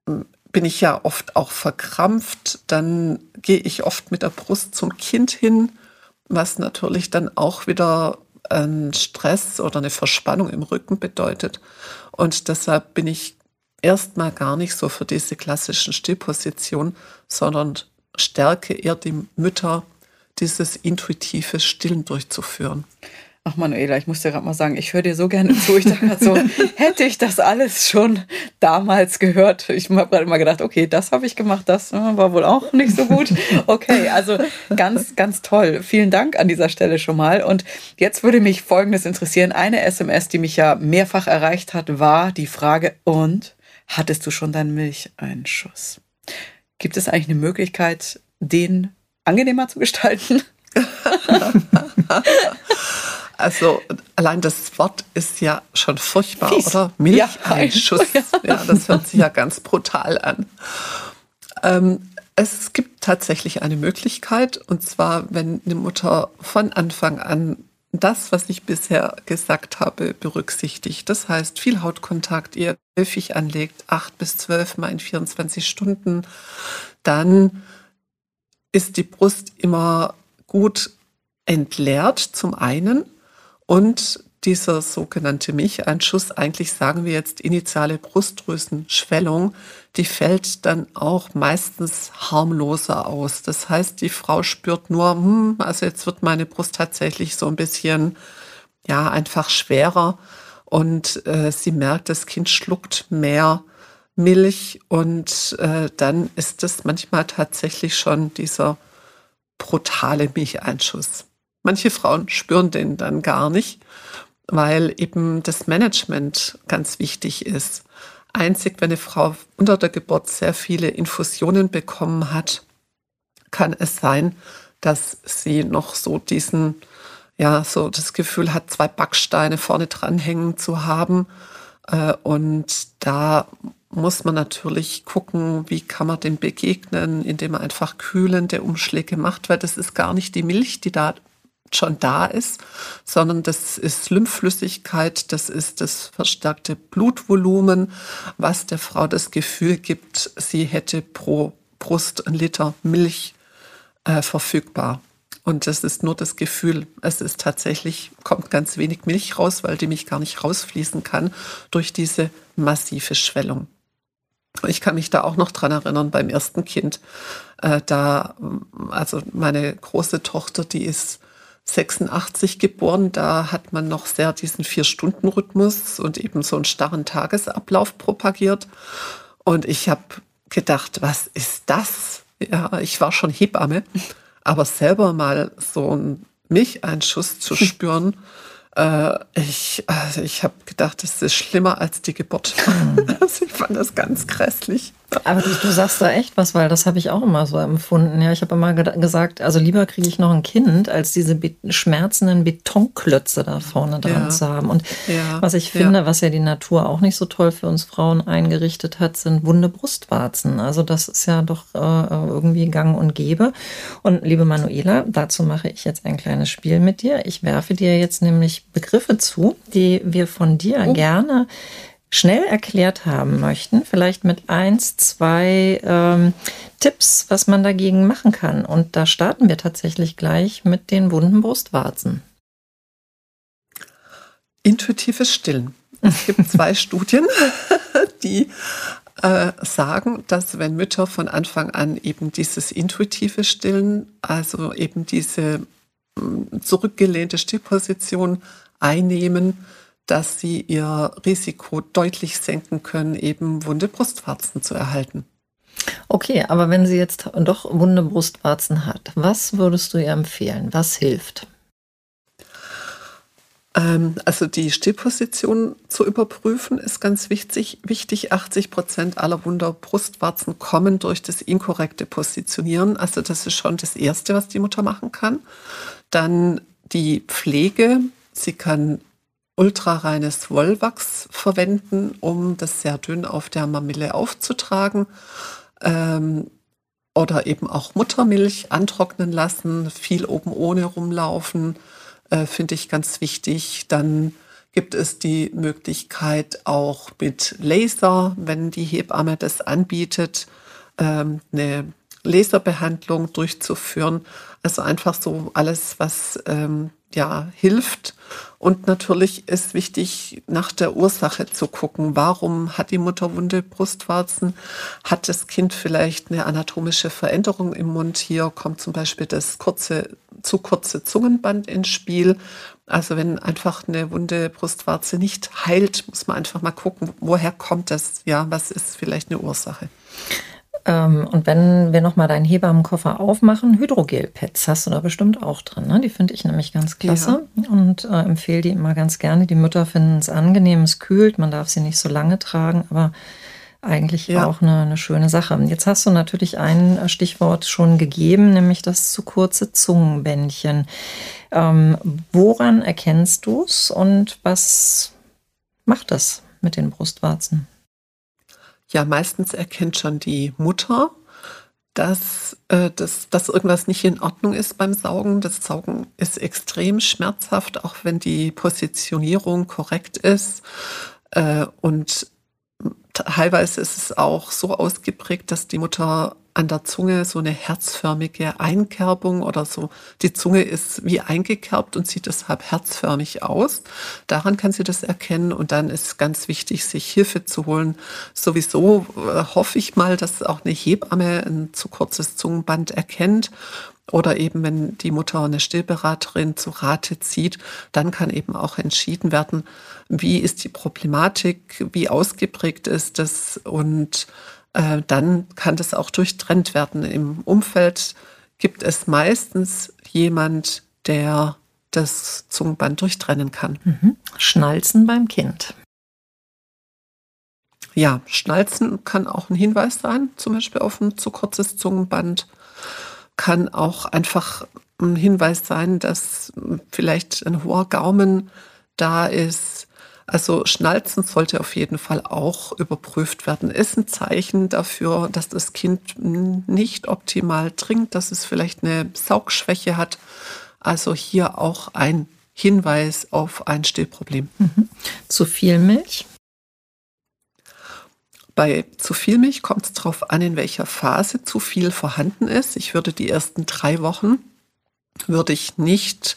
hm, bin ich ja oft auch verkrampft. Dann gehe ich oft mit der Brust zum Kind hin, was natürlich dann auch wieder einen Stress oder eine Verspannung im Rücken bedeutet. Und deshalb bin ich erstmal gar nicht so für diese klassischen Stillpositionen, sondern stärke eher die Mütter, dieses intuitive Stillen durchzuführen. Ach Manuela, ich muss dir gerade mal sagen, ich höre dir so gerne zu. Ich dachte so, hätte ich das alles schon damals gehört. Ich habe gerade immer gedacht, okay, das habe ich gemacht, das äh, war wohl auch nicht so gut. Okay, also ganz, ganz toll. Vielen Dank an dieser Stelle schon mal. Und jetzt würde mich Folgendes interessieren. Eine SMS, die mich ja mehrfach erreicht hat, war die Frage, und hattest du schon deinen Milcheinschuss? Gibt es eigentlich eine Möglichkeit, den angenehmer zu gestalten? Also allein das Wort ist ja schon furchtbar, Fies. oder? Milcheinschuss. Ja. ja, das hört sich ja ganz brutal an. Ähm, es gibt tatsächlich eine Möglichkeit, und zwar, wenn eine Mutter von Anfang an das, was ich bisher gesagt habe, berücksichtigt. Das heißt, viel Hautkontakt, ihr häufig anlegt, acht bis zwölf Mal in 24 Stunden, dann ist die Brust immer gut entleert zum einen und dieser sogenannte Milcheinschuss, eigentlich sagen wir jetzt initiale Brustdrüsenschwellung, die fällt dann auch meistens harmloser aus. Das heißt, die Frau spürt nur, hm, also jetzt wird meine Brust tatsächlich so ein bisschen, ja, einfach schwerer. Und äh, sie merkt, das Kind schluckt mehr Milch. Und äh, dann ist es manchmal tatsächlich schon dieser brutale Milcheinschuss. Manche Frauen spüren den dann gar nicht, weil eben das Management ganz wichtig ist. Einzig, wenn eine Frau unter der Geburt sehr viele Infusionen bekommen hat, kann es sein, dass sie noch so diesen, ja, so das Gefühl hat, zwei Backsteine vorne dranhängen zu haben. Äh, und da muss man natürlich gucken, wie kann man dem begegnen, indem man einfach kühlende Umschläge macht, weil das ist gar nicht die Milch, die da schon da ist, sondern das ist Lymphflüssigkeit, das ist das verstärkte Blutvolumen, was der Frau das Gefühl gibt, sie hätte pro Brust ein Liter Milch äh, verfügbar. Und das ist nur das Gefühl, es ist tatsächlich, kommt ganz wenig Milch raus, weil die Milch gar nicht rausfließen kann durch diese massive Schwellung. Ich kann mich da auch noch dran erinnern beim ersten Kind. Äh, da, also meine große Tochter, die ist 86 geboren, da hat man noch sehr diesen Vier-Stunden-Rhythmus und eben so einen starren Tagesablauf propagiert. Und ich habe gedacht, was ist das? Ja, ich war schon Hebamme, aber selber mal so einen Milcheinschuss zu spüren, äh, ich, also ich habe gedacht, das ist schlimmer als die Geburt. also ich fand das ganz grässlich. Aber du, du, sagst da echt was, weil das habe ich auch immer so empfunden. Ja, ich habe immer gesagt, also lieber kriege ich noch ein Kind, als diese be schmerzenden Betonklötze da vorne dran ja. zu haben. Und ja. was ich finde, ja. was ja die Natur auch nicht so toll für uns Frauen eingerichtet hat, sind wunde Brustwarzen. Also das ist ja doch äh, irgendwie gang und gäbe. Und liebe Manuela, dazu mache ich jetzt ein kleines Spiel mit dir. Ich werfe dir jetzt nämlich Begriffe zu, die wir von dir oh. gerne schnell erklärt haben möchten, vielleicht mit eins, zwei ähm, Tipps, was man dagegen machen kann. Und da starten wir tatsächlich gleich mit den wunden Brustwarzen. Intuitives Stillen. Es gibt zwei Studien, die äh, sagen, dass wenn Mütter von Anfang an eben dieses intuitive Stillen, also eben diese mm, zurückgelehnte Stillposition einnehmen, dass sie ihr Risiko deutlich senken können, eben wunde Brustwarzen zu erhalten. Okay, aber wenn sie jetzt doch wunde Brustwarzen hat, was würdest du ihr empfehlen? Was hilft? Ähm, also die Stillposition zu überprüfen ist ganz wichtig. Wichtig, 80 Prozent aller Wunder Brustwarzen kommen durch das inkorrekte Positionieren. Also das ist schon das Erste, was die Mutter machen kann. Dann die Pflege. Sie kann ultrareines Wollwachs verwenden, um das sehr dünn auf der Mamille aufzutragen. Ähm, oder eben auch Muttermilch antrocknen lassen, viel oben ohne rumlaufen äh, finde ich ganz wichtig. Dann gibt es die Möglichkeit auch mit Laser, wenn die Hebamme das anbietet, ähm, eine Laserbehandlung durchzuführen. Also einfach so alles, was ähm, ja hilft. Und natürlich ist wichtig, nach der Ursache zu gucken. Warum hat die Mutter wunde Brustwarzen? Hat das Kind vielleicht eine anatomische Veränderung im Mund? Hier kommt zum Beispiel das kurze, zu kurze Zungenband ins Spiel. Also wenn einfach eine wunde Brustwarze nicht heilt, muss man einfach mal gucken, woher kommt das? Ja, was ist vielleicht eine Ursache? Ähm, und wenn wir nochmal deinen Hebammenkoffer aufmachen, Hydrogel-Pads hast du da bestimmt auch drin. Ne? Die finde ich nämlich ganz klasse ja. und äh, empfehle die immer ganz gerne. Die Mütter finden es angenehm, es kühlt, man darf sie nicht so lange tragen, aber eigentlich ja. auch eine, eine, schöne Sache. Jetzt hast du natürlich ein äh, Stichwort schon gegeben, nämlich das zu kurze Zungenbändchen. Ähm, woran erkennst du es und was macht das mit den Brustwarzen? Ja meistens erkennt schon die Mutter, dass, äh, dass, dass irgendwas nicht in Ordnung ist beim Saugen. Das Saugen ist extrem schmerzhaft, auch wenn die Positionierung korrekt ist. Äh, und teilweise ist es auch so ausgeprägt, dass die Mutter an der Zunge so eine herzförmige Einkerbung oder so. Die Zunge ist wie eingekerbt und sieht deshalb herzförmig aus. Daran kann sie das erkennen und dann ist ganz wichtig, sich Hilfe zu holen. Sowieso äh, hoffe ich mal, dass auch eine Hebamme ein zu kurzes Zungenband erkennt oder eben wenn die Mutter eine Stillberaterin zu Rate zieht, dann kann eben auch entschieden werden, wie ist die Problematik, wie ausgeprägt ist das und äh, dann kann das auch durchtrennt werden. Im Umfeld gibt es meistens jemand, der das Zungenband durchtrennen kann. Mhm. Schnalzen beim Kind. Ja, Schnalzen kann auch ein Hinweis sein, zum Beispiel auf ein zu kurzes Zungenband. Kann auch einfach ein Hinweis sein, dass vielleicht ein hoher Gaumen da ist, also Schnalzen sollte auf jeden Fall auch überprüft werden. Ist ein Zeichen dafür, dass das Kind nicht optimal trinkt, dass es vielleicht eine Saugschwäche hat. Also hier auch ein Hinweis auf ein Stillproblem. Mhm. Zu viel Milch? Bei zu viel Milch kommt es darauf an, in welcher Phase zu viel vorhanden ist. Ich würde die ersten drei Wochen würde ich nicht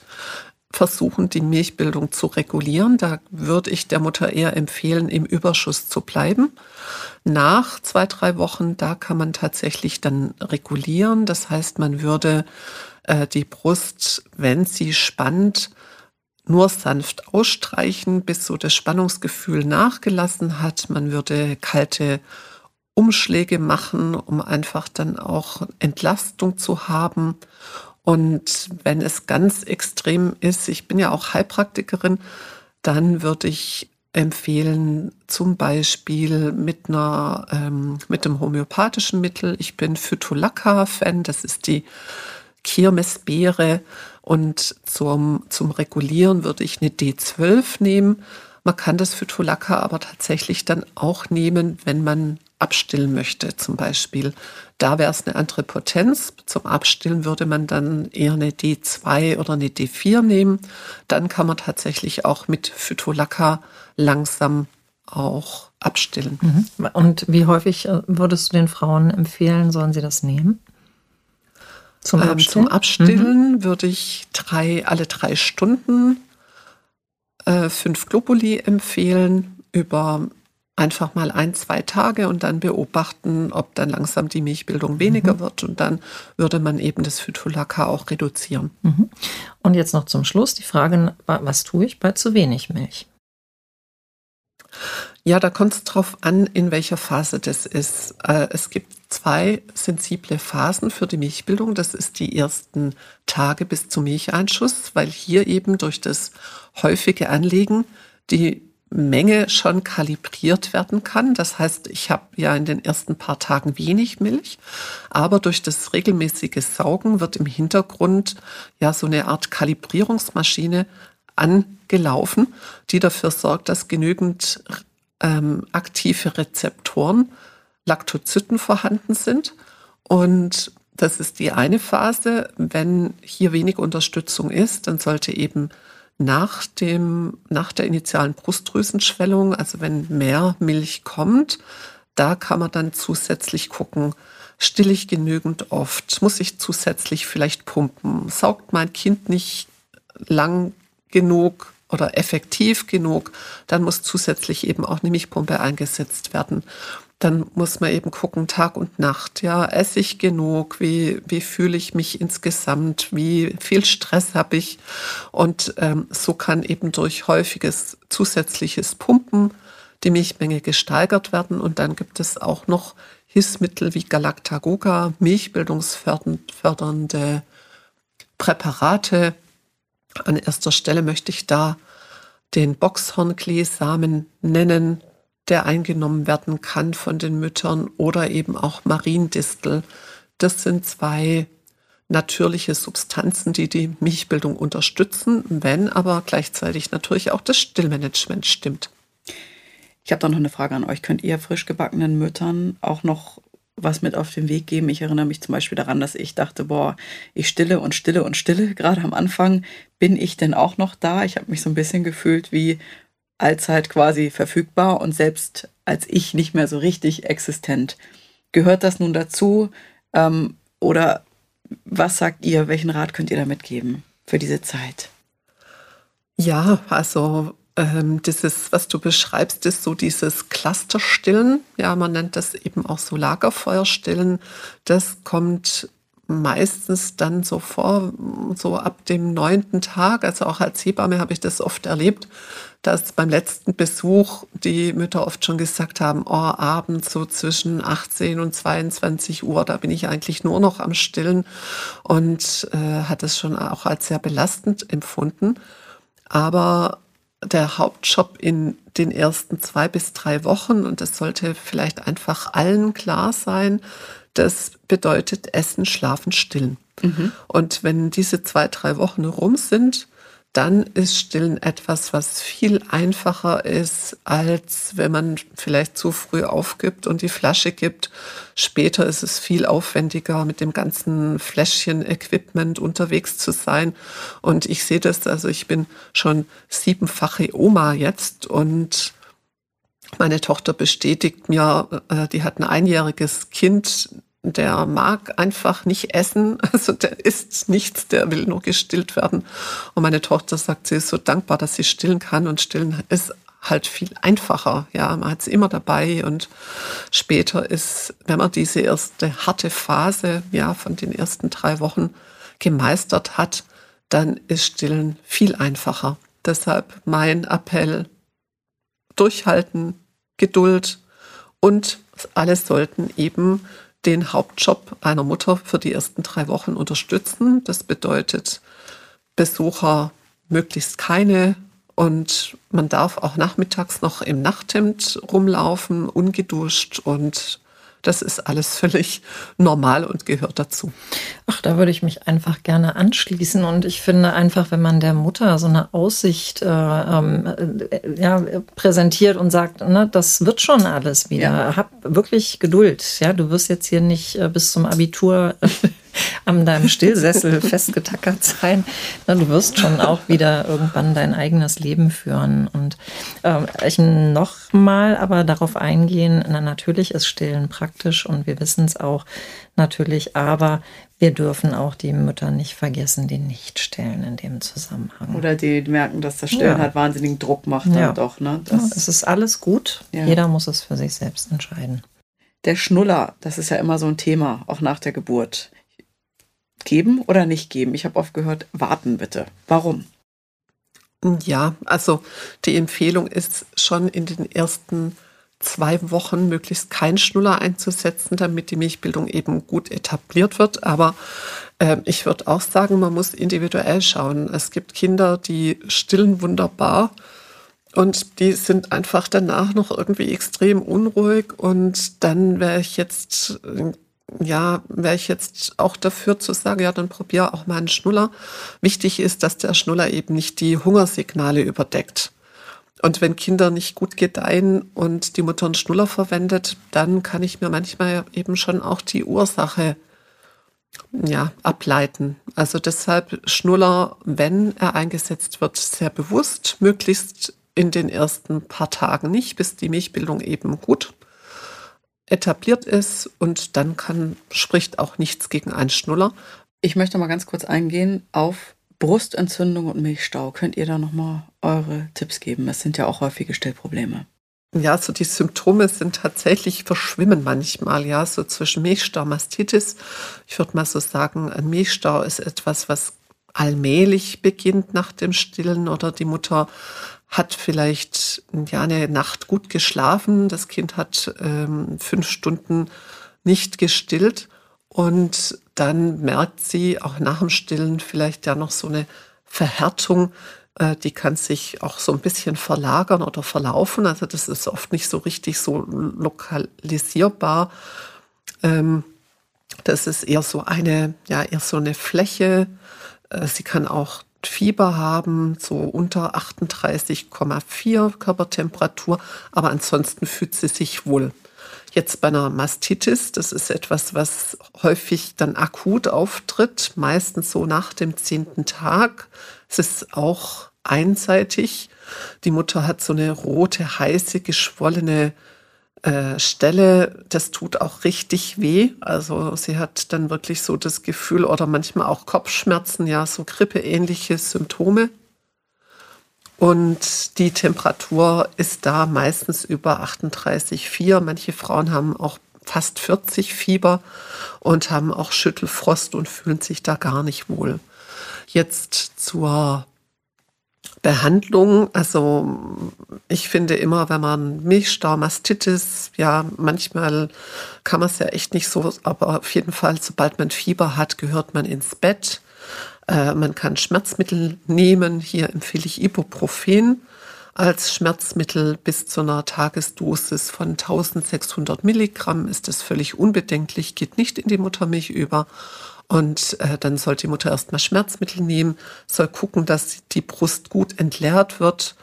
versuchen, die Milchbildung zu regulieren. Da würde ich der Mutter eher empfehlen, im Überschuss zu bleiben. Nach zwei, drei Wochen, da kann man tatsächlich dann regulieren. Das heißt, man würde äh, die Brust, wenn sie spannt, nur sanft ausstreichen, bis so das Spannungsgefühl nachgelassen hat. Man würde kalte Umschläge machen, um einfach dann auch Entlastung zu haben. Und wenn es ganz extrem ist, ich bin ja auch Heilpraktikerin, dann würde ich empfehlen, zum Beispiel mit einer ähm, mit dem homöopathischen Mittel. Ich bin Phytolacca-Fan, das ist die Kirmesbeere. Und zum, zum Regulieren würde ich eine D12 nehmen. Man kann das Phytolacca aber tatsächlich dann auch nehmen, wenn man abstillen möchte, zum Beispiel. Da wäre es eine andere Potenz. Zum Abstillen würde man dann eher eine D2 oder eine D4 nehmen. Dann kann man tatsächlich auch mit Phytolacca langsam auch abstillen. Mhm. Und wie häufig äh, würdest du den Frauen empfehlen, sollen sie das nehmen? Zum Abstillen, ähm, zum Abstillen mhm. würde ich drei, alle drei Stunden äh, fünf Globuli empfehlen über einfach mal ein, zwei Tage und dann beobachten, ob dann langsam die Milchbildung weniger mhm. wird und dann würde man eben das Phytolacca auch reduzieren. Mhm. Und jetzt noch zum Schluss die Frage, was tue ich bei zu wenig Milch? Ja, da kommt es drauf an, in welcher Phase das ist. Äh, es gibt zwei sensible Phasen für die Milchbildung. Das ist die ersten Tage bis zum Milcheinschuss, weil hier eben durch das häufige Anlegen die Menge schon kalibriert werden kann. Das heißt, ich habe ja in den ersten paar Tagen wenig Milch, aber durch das regelmäßige Saugen wird im Hintergrund ja so eine Art Kalibrierungsmaschine angelaufen, die dafür sorgt, dass genügend ähm, aktive Rezeptoren, Laktozyten vorhanden sind. Und das ist die eine Phase. Wenn hier wenig Unterstützung ist, dann sollte eben nach, dem, nach der initialen Brustdrüsenschwellung, also wenn mehr Milch kommt, da kann man dann zusätzlich gucken, still ich genügend oft, muss ich zusätzlich vielleicht pumpen, saugt mein Kind nicht lang genug oder effektiv genug, dann muss zusätzlich eben auch eine Milchpumpe eingesetzt werden dann muss man eben gucken, Tag und Nacht, ja, esse ich genug, wie, wie fühle ich mich insgesamt, wie viel Stress habe ich. Und ähm, so kann eben durch häufiges zusätzliches Pumpen die Milchmenge gesteigert werden. Und dann gibt es auch noch Hilfsmittel wie Galactagoga, milchbildungsfördernde Präparate. An erster Stelle möchte ich da den Boxhornkleesamen nennen, der eingenommen werden kann von den Müttern oder eben auch Mariendistel. Das sind zwei natürliche Substanzen, die die Milchbildung unterstützen, wenn aber gleichzeitig natürlich auch das Stillmanagement stimmt. Ich habe da noch eine Frage an euch. Könnt ihr frisch gebackenen Müttern auch noch was mit auf den Weg geben? Ich erinnere mich zum Beispiel daran, dass ich dachte, boah, ich stille und stille und stille. Gerade am Anfang bin ich denn auch noch da. Ich habe mich so ein bisschen gefühlt wie, allzeit quasi verfügbar und selbst als ich nicht mehr so richtig existent. Gehört das nun dazu? Ähm, oder was sagt ihr? Welchen Rat könnt ihr damit geben für diese Zeit? Ja, also ähm, dieses, was du beschreibst, ist so dieses Clusterstillen. Ja, man nennt das eben auch so Lagerfeuerstillen. Das kommt meistens dann so vor, so ab dem neunten Tag, also auch als Hebamme habe ich das oft erlebt, dass beim letzten Besuch die Mütter oft schon gesagt haben, oh, abends so zwischen 18 und 22 Uhr, da bin ich eigentlich nur noch am Stillen und äh, hat es schon auch als sehr belastend empfunden. Aber der Hauptjob in den ersten zwei bis drei Wochen, und das sollte vielleicht einfach allen klar sein, das bedeutet Essen, Schlafen, Stillen. Mhm. Und wenn diese zwei, drei Wochen rum sind, dann ist Stillen etwas, was viel einfacher ist, als wenn man vielleicht zu früh aufgibt und die Flasche gibt. Später ist es viel aufwendiger, mit dem ganzen Fläschchen-Equipment unterwegs zu sein. Und ich sehe das, also ich bin schon siebenfache Oma jetzt und meine Tochter bestätigt mir, äh, die hat ein einjähriges Kind, der mag einfach nicht essen, also der isst nichts, der will nur gestillt werden. Und meine Tochter sagt, sie ist so dankbar, dass sie stillen kann und stillen ist halt viel einfacher. Ja, man hat es immer dabei und später ist, wenn man diese erste harte Phase, ja, von den ersten drei Wochen gemeistert hat, dann ist Stillen viel einfacher. Deshalb mein Appell, durchhalten, Geduld und alles sollten eben den Hauptjob einer Mutter für die ersten drei Wochen unterstützen. Das bedeutet Besucher möglichst keine und man darf auch nachmittags noch im Nachthemd rumlaufen, ungeduscht und das ist alles völlig normal und gehört dazu. Ach, da würde ich mich einfach gerne anschließen. Und ich finde einfach, wenn man der Mutter so eine Aussicht äh, äh, ja, präsentiert und sagt, ne, das wird schon alles wieder. Ja. Hab wirklich Geduld. Ja, du wirst jetzt hier nicht äh, bis zum Abitur an deinem Stillsessel festgetackert sein. Du wirst schon auch wieder irgendwann dein eigenes Leben führen. Und äh, ich noch mal aber darauf eingehen, na, natürlich ist Stillen praktisch und wir wissen es auch natürlich, aber wir dürfen auch die Mütter nicht vergessen, die nicht stillen in dem Zusammenhang. Oder die merken, dass das Stillen ja. halt wahnsinnigen Druck macht. Ja. Doch, ne? Das ja, es ist alles gut. Jeder muss es für sich selbst entscheiden. Der Schnuller, das ist ja immer so ein Thema, auch nach der Geburt. Geben oder nicht geben? Ich habe oft gehört, warten bitte. Warum? Ja, also die Empfehlung ist schon in den ersten zwei Wochen möglichst keinen Schnuller einzusetzen, damit die Milchbildung eben gut etabliert wird. Aber äh, ich würde auch sagen, man muss individuell schauen. Es gibt Kinder, die stillen wunderbar und die sind einfach danach noch irgendwie extrem unruhig. Und dann wäre ich jetzt, ja, wäre ich jetzt auch dafür zu sagen, ja, dann probier auch mal einen Schnuller. Wichtig ist, dass der Schnuller eben nicht die Hungersignale überdeckt. Und wenn Kinder nicht gut gedeihen und die Mutter einen Schnuller verwendet, dann kann ich mir manchmal eben schon auch die Ursache ja, ableiten. Also deshalb Schnuller, wenn er eingesetzt wird, sehr bewusst, möglichst in den ersten paar Tagen nicht, bis die Milchbildung eben gut etabliert ist und dann kann, spricht auch nichts gegen einen Schnuller. Ich möchte mal ganz kurz eingehen auf Brustentzündung und Milchstau. Könnt ihr da nochmal eure Tipps geben? Das sind ja auch häufige Stillprobleme. Ja, so die Symptome sind tatsächlich verschwimmen manchmal, ja, so zwischen Milchstau, Mastitis. Ich würde mal so sagen, ein Milchstau ist etwas, was allmählich beginnt nach dem Stillen oder die Mutter hat vielleicht ja eine Nacht gut geschlafen, das Kind hat ähm, fünf Stunden nicht gestillt und dann merkt sie auch nach dem Stillen vielleicht ja noch so eine Verhärtung, äh, die kann sich auch so ein bisschen verlagern oder verlaufen. Also das ist oft nicht so richtig so lokalisierbar. Ähm, das ist eher so eine, ja, eher so eine Fläche. Äh, sie kann auch Fieber haben, so unter 38,4 Körpertemperatur, aber ansonsten fühlt sie sich wohl. Jetzt bei einer Mastitis, das ist etwas, was häufig dann akut auftritt, meistens so nach dem zehnten Tag. Es ist auch einseitig. Die Mutter hat so eine rote, heiße, geschwollene äh, Stelle, das tut auch richtig weh. Also sie hat dann wirklich so das Gefühl oder manchmal auch Kopfschmerzen, ja, so grippeähnliche Symptome. Und die Temperatur ist da meistens über 38,4. Manche Frauen haben auch fast 40 Fieber und haben auch Schüttelfrost und fühlen sich da gar nicht wohl. Jetzt zur Behandlung, also ich finde immer, wenn man Milchstau, Mastitis, ja, manchmal kann man es ja echt nicht so, aber auf jeden Fall, sobald man Fieber hat, gehört man ins Bett. Äh, man kann Schmerzmittel nehmen. Hier empfehle ich Ibuprofen als Schmerzmittel bis zu einer Tagesdosis von 1600 Milligramm ist das völlig unbedenklich, geht nicht in die Muttermilch über. Und äh, dann soll die Mutter erstmal Schmerzmittel nehmen, soll gucken, dass die Brust gut entleert wird.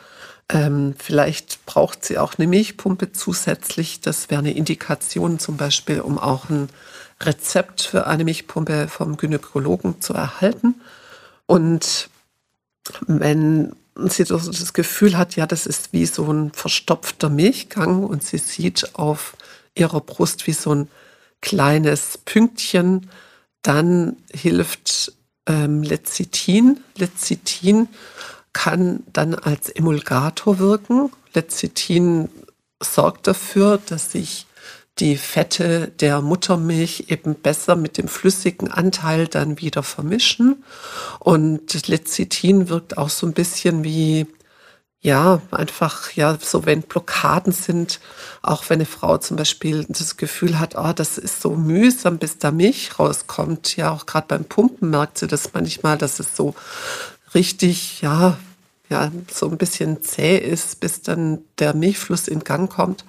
Ähm, vielleicht braucht sie auch eine Milchpumpe zusätzlich. Das wäre eine Indikation zum Beispiel, um auch ein Rezept für eine Milchpumpe vom Gynäkologen zu erhalten. Und wenn sie das Gefühl hat, ja, das ist wie so ein verstopfter Milchgang und sie sieht auf ihrer Brust wie so ein kleines Pünktchen, dann hilft ähm, Lecithin. Lecithin kann dann als Emulgator wirken. Lecithin sorgt dafür, dass sich die Fette der Muttermilch eben besser mit dem flüssigen Anteil dann wieder vermischen. Und Lecithin wirkt auch so ein bisschen wie ja, einfach, ja, so wenn Blockaden sind, auch wenn eine Frau zum Beispiel das Gefühl hat, oh, das ist so mühsam, bis da Milch rauskommt. Ja, auch gerade beim Pumpen merkt sie das manchmal, dass es so richtig, ja, ja, so ein bisschen zäh ist, bis dann der Milchfluss in Gang kommt.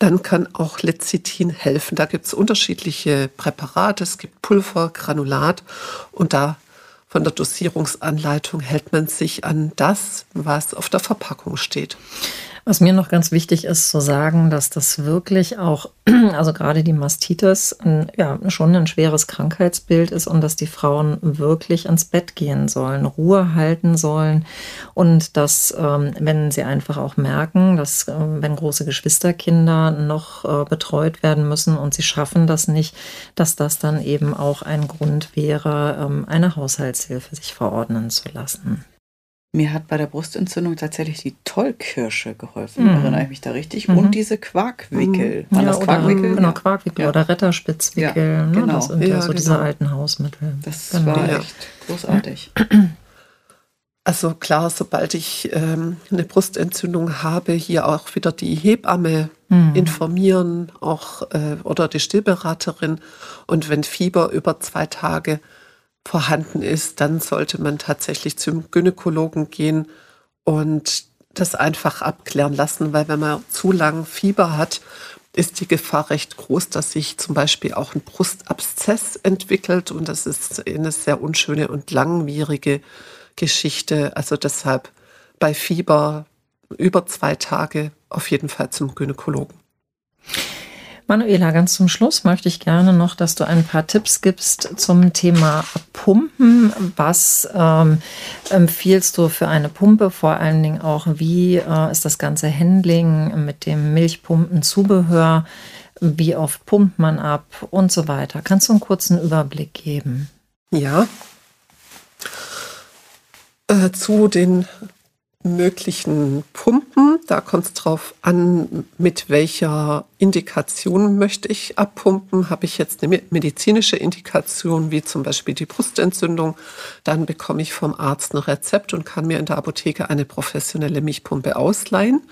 Dann kann auch Lecithin helfen. Da gibt es unterschiedliche Präparate. Es gibt Pulver, Granulat und da von der Dosierungsanleitung hält man sich an das, was auf der Verpackung steht. Was mir noch ganz wichtig ist zu sagen, dass das wirklich auch, also gerade die Mastitis, ein, ja, schon ein schweres Krankheitsbild ist und dass die Frauen wirklich ans Bett gehen sollen, Ruhe halten sollen und dass, ähm, wenn sie einfach auch merken, dass, äh, wenn große Geschwisterkinder noch äh, betreut werden müssen und sie schaffen das nicht, dass das dann eben auch ein Grund wäre, ähm, eine Haushaltshilfe sich verordnen zu lassen. Mir hat bei der Brustentzündung tatsächlich die Tollkirsche geholfen, mhm. erinnere ich mich da richtig. Mhm. Und diese Quarkwickel. Mhm. Ja, das Quarkwickel? Oder, genau, Quarkwickel ja. oder Retterspitzwickel. Ja, ne? genau. Das sind ja, so genau. diese alten Hausmittel. Das genau. war echt großartig. Also klar, sobald ich ähm, eine Brustentzündung habe, hier auch wieder die Hebamme mhm. informieren, auch äh, oder die Stillberaterin. Und wenn Fieber über zwei Tage vorhanden ist, dann sollte man tatsächlich zum Gynäkologen gehen und das einfach abklären lassen, weil wenn man zu lang Fieber hat, ist die Gefahr recht groß, dass sich zum Beispiel auch ein Brustabszess entwickelt und das ist eine sehr unschöne und langwierige Geschichte. Also deshalb bei Fieber über zwei Tage auf jeden Fall zum Gynäkologen. Manuela, ganz zum Schluss möchte ich gerne noch, dass du ein paar Tipps gibst zum Thema Pumpen. Was ähm, empfiehlst du für eine Pumpe? Vor allen Dingen auch, wie äh, ist das ganze Handling mit dem Milchpumpenzubehör? Wie oft pumpt man ab und so weiter? Kannst du einen kurzen Überblick geben? Ja, äh, zu den möglichen Pumpen. Da kommt es drauf an, mit welcher Indikation möchte ich abpumpen. Habe ich jetzt eine medizinische Indikation, wie zum Beispiel die Brustentzündung, dann bekomme ich vom Arzt ein Rezept und kann mir in der Apotheke eine professionelle Milchpumpe ausleihen.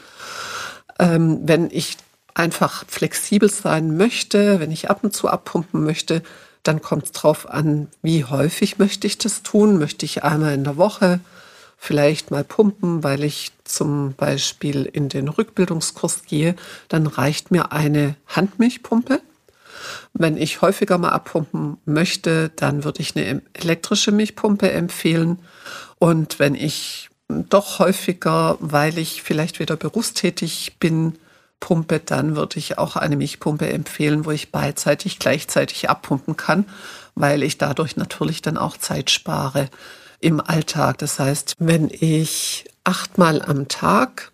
Ähm, wenn ich einfach flexibel sein möchte, wenn ich ab und zu abpumpen möchte, dann kommt es drauf an, wie häufig möchte ich das tun. Möchte ich einmal in der Woche vielleicht mal pumpen, weil ich zum Beispiel in den Rückbildungskurs gehe, dann reicht mir eine Handmilchpumpe. Wenn ich häufiger mal abpumpen möchte, dann würde ich eine elektrische Milchpumpe empfehlen. Und wenn ich doch häufiger, weil ich vielleicht wieder berufstätig bin, pumpe, dann würde ich auch eine Milchpumpe empfehlen, wo ich beidseitig gleichzeitig abpumpen kann, weil ich dadurch natürlich dann auch Zeit spare im Alltag. Das heißt, wenn ich achtmal am Tag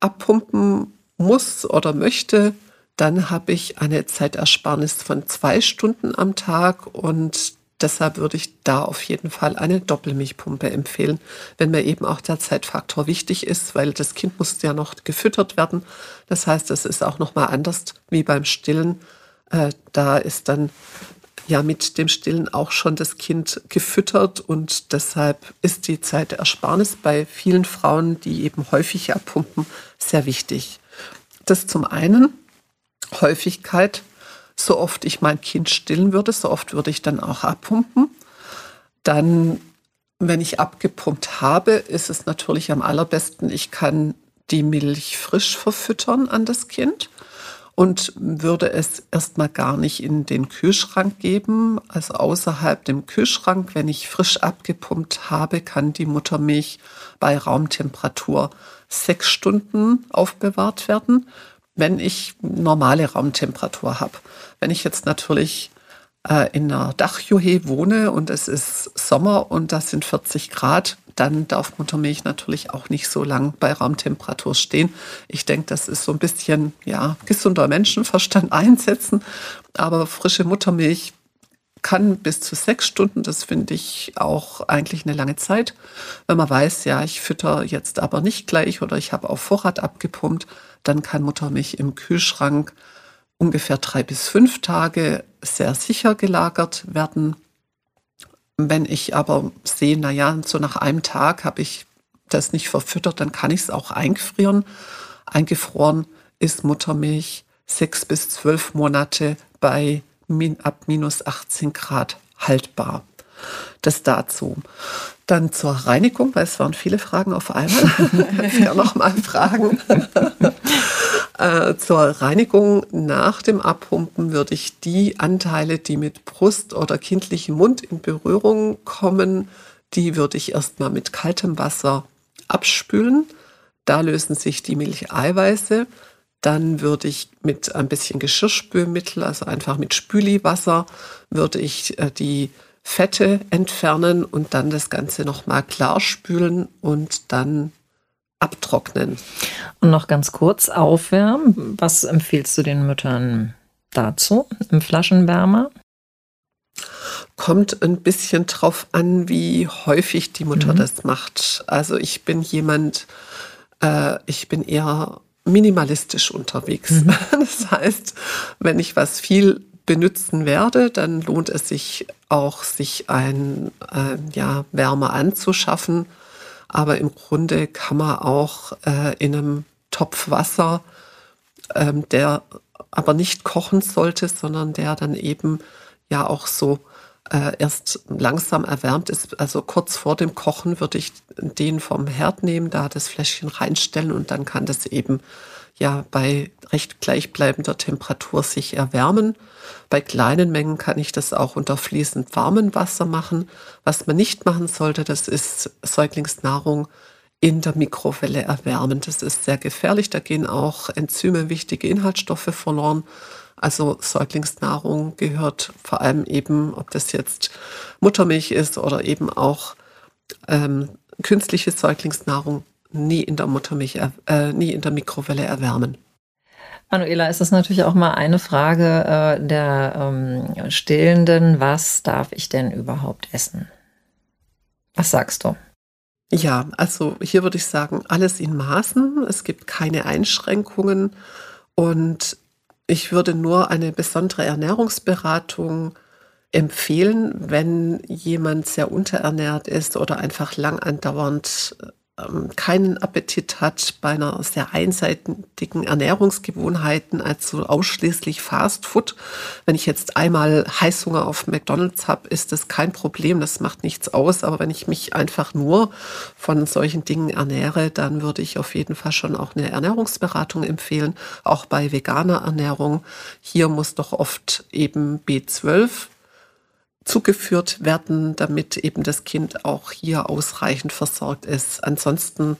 abpumpen muss oder möchte, dann habe ich eine Zeitersparnis von zwei Stunden am Tag und deshalb würde ich da auf jeden Fall eine Doppelmilchpumpe empfehlen, wenn mir eben auch der Zeitfaktor wichtig ist, weil das Kind muss ja noch gefüttert werden. Das heißt, es ist auch noch mal anders wie beim Stillen. Äh, da ist dann ja mit dem Stillen auch schon das Kind gefüttert und deshalb ist die Zeit der Ersparnis bei vielen Frauen, die eben häufig abpumpen, sehr wichtig. Das zum einen Häufigkeit. So oft ich mein Kind stillen würde, so oft würde ich dann auch abpumpen. Dann, wenn ich abgepumpt habe, ist es natürlich am allerbesten, ich kann die Milch frisch verfüttern an das Kind und würde es erstmal gar nicht in den Kühlschrank geben. Also außerhalb dem Kühlschrank, wenn ich frisch abgepumpt habe, kann die Muttermilch bei Raumtemperatur sechs Stunden aufbewahrt werden, wenn ich normale Raumtemperatur habe. Wenn ich jetzt natürlich äh, in einer Dachjuhe wohne und es ist Sommer und das sind 40 Grad, dann darf Muttermilch natürlich auch nicht so lang bei Raumtemperatur stehen. Ich denke, das ist so ein bisschen ja, gesunder Menschenverstand einsetzen. Aber frische Muttermilch kann bis zu sechs Stunden, das finde ich auch eigentlich eine lange Zeit. Wenn man weiß, ja, ich fütter jetzt aber nicht gleich oder ich habe auf Vorrat abgepumpt, dann kann Muttermilch im Kühlschrank ungefähr drei bis fünf Tage sehr sicher gelagert werden. Wenn ich aber sehe, na ja, so nach einem Tag habe ich das nicht verfüttert, dann kann ich es auch eingefrieren. Eingefroren ist Muttermilch sechs bis zwölf Monate bei min, ab minus 18 Grad haltbar. Das dazu. Dann zur Reinigung, weil es waren viele Fragen auf einmal. ich kann noch mal fragen. Äh, zur Reinigung nach dem Abpumpen würde ich die Anteile, die mit Brust oder kindlichem Mund in Berührung kommen, die würde ich erstmal mit kaltem Wasser abspülen. Da lösen sich die Milcheiweiße. Dann würde ich mit ein bisschen Geschirrspülmittel, also einfach mit Spüliwasser, würde ich äh, die Fette entfernen und dann das Ganze nochmal klar spülen und dann abtrocknen. Und noch ganz kurz aufwärmen. Was empfiehlst du den Müttern dazu im Flaschenwärmer? Kommt ein bisschen drauf an, wie häufig die Mutter mhm. das macht. Also ich bin jemand, äh, ich bin eher minimalistisch unterwegs. Mhm. Das heißt, wenn ich was viel benutzen werde, dann lohnt es sich auch, sich ein äh, ja, Wärme anzuschaffen Aber im Grunde kann man auch äh, in einem Topf Wasser, ähm, der aber nicht kochen sollte, sondern der dann eben ja auch so äh, erst langsam erwärmt ist. Also kurz vor dem Kochen würde ich den vom Herd nehmen, da das Fläschchen reinstellen und dann kann das eben ja bei recht gleichbleibender Temperatur sich erwärmen. Bei kleinen Mengen kann ich das auch unter fließend warmem Wasser machen. Was man nicht machen sollte, das ist Säuglingsnahrung in der Mikrowelle erwärmen. Das ist sehr gefährlich. Da gehen auch Enzyme, wichtige Inhaltsstoffe verloren. Also Säuglingsnahrung gehört vor allem eben, ob das jetzt Muttermilch ist oder eben auch ähm, künstliche Säuglingsnahrung, nie in der Muttermilch, äh, nie in der Mikrowelle erwärmen. Manuela, ist das natürlich auch mal eine Frage äh, der ähm, Stillenden. Was darf ich denn überhaupt essen? Was sagst du? Ja, also hier würde ich sagen, alles in Maßen. Es gibt keine Einschränkungen und ich würde nur eine besondere Ernährungsberatung empfehlen, wenn jemand sehr unterernährt ist oder einfach lang andauernd ähm, keinen Appetit hat bei einer sehr einseitigen Ernährungsgewohnheiten, also ausschließlich Fast Food. Wenn ich jetzt einmal Heißhunger auf McDonald's habe, ist das kein Problem, das macht nichts aus. Aber wenn ich mich einfach nur von solchen Dingen ernähre, dann würde ich auf jeden Fall schon auch eine Ernährungsberatung empfehlen, auch bei veganer Ernährung. Hier muss doch oft eben B12 zugeführt werden, damit eben das Kind auch hier ausreichend versorgt ist. Ansonsten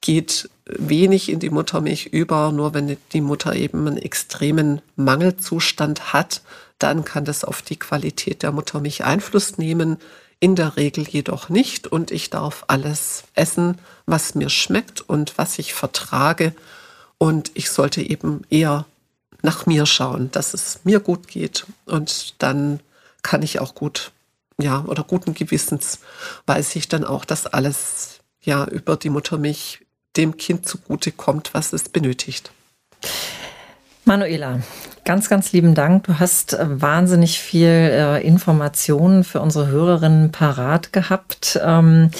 geht wenig in die Muttermilch über, nur wenn die Mutter eben einen extremen Mangelzustand hat, dann kann das auf die Qualität der Muttermilch Einfluss nehmen. In der Regel jedoch nicht und ich darf alles essen, was mir schmeckt und was ich vertrage und ich sollte eben eher nach mir schauen, dass es mir gut geht und dann kann ich auch gut, ja, oder guten Gewissens weiß ich dann auch, dass alles ja über die Muttermilch dem Kind zugute kommt, was es benötigt. Manuela, ganz, ganz lieben Dank. Du hast äh, wahnsinnig viel äh, Informationen für unsere Hörerinnen parat gehabt. Ähm,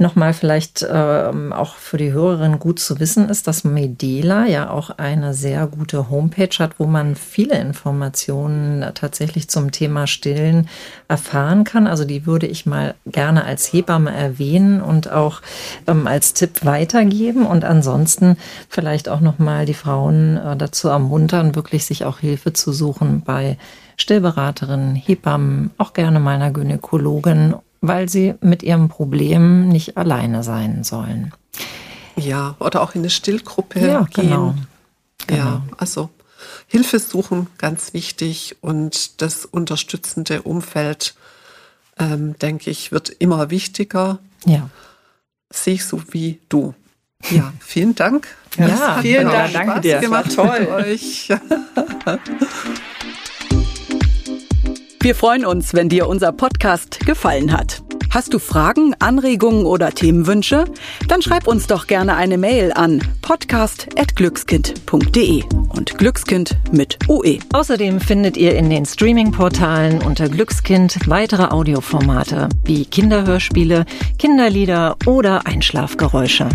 Nochmal vielleicht ähm, auch für die Hörerin gut zu wissen ist, dass Medela ja auch eine sehr gute Homepage hat, wo man viele Informationen tatsächlich zum Thema Stillen erfahren kann. Also die würde ich mal gerne als Hebamme erwähnen und auch ähm, als Tipp weitergeben und ansonsten vielleicht auch nochmal die Frauen äh, dazu ermuntern, wirklich sich auch Hilfe zu suchen bei Stillberaterinnen, Hebammen, auch gerne meiner Gynäkologin weil sie mit ihrem Problem nicht alleine sein sollen. Ja, oder auch in eine Stillgruppe ja, gehen. Genau. genau. Ja, also Hilfe suchen, ganz wichtig. Und das unterstützende Umfeld, ähm, denke ich, wird immer wichtiger. Ja. Sehe ich so wie du. Ja, vielen Dank. Ja, vielen genau. Dank. Danke dir. Gemacht toll. Euch. Wir freuen uns, wenn dir unser Podcast gefallen hat. Hast du Fragen, Anregungen oder Themenwünsche? Dann schreib uns doch gerne eine Mail an podcast.glückskind.de und Glückskind mit UE. Außerdem findet ihr in den Streaming-Portalen unter Glückskind weitere Audioformate wie Kinderhörspiele, Kinderlieder oder Einschlafgeräusche.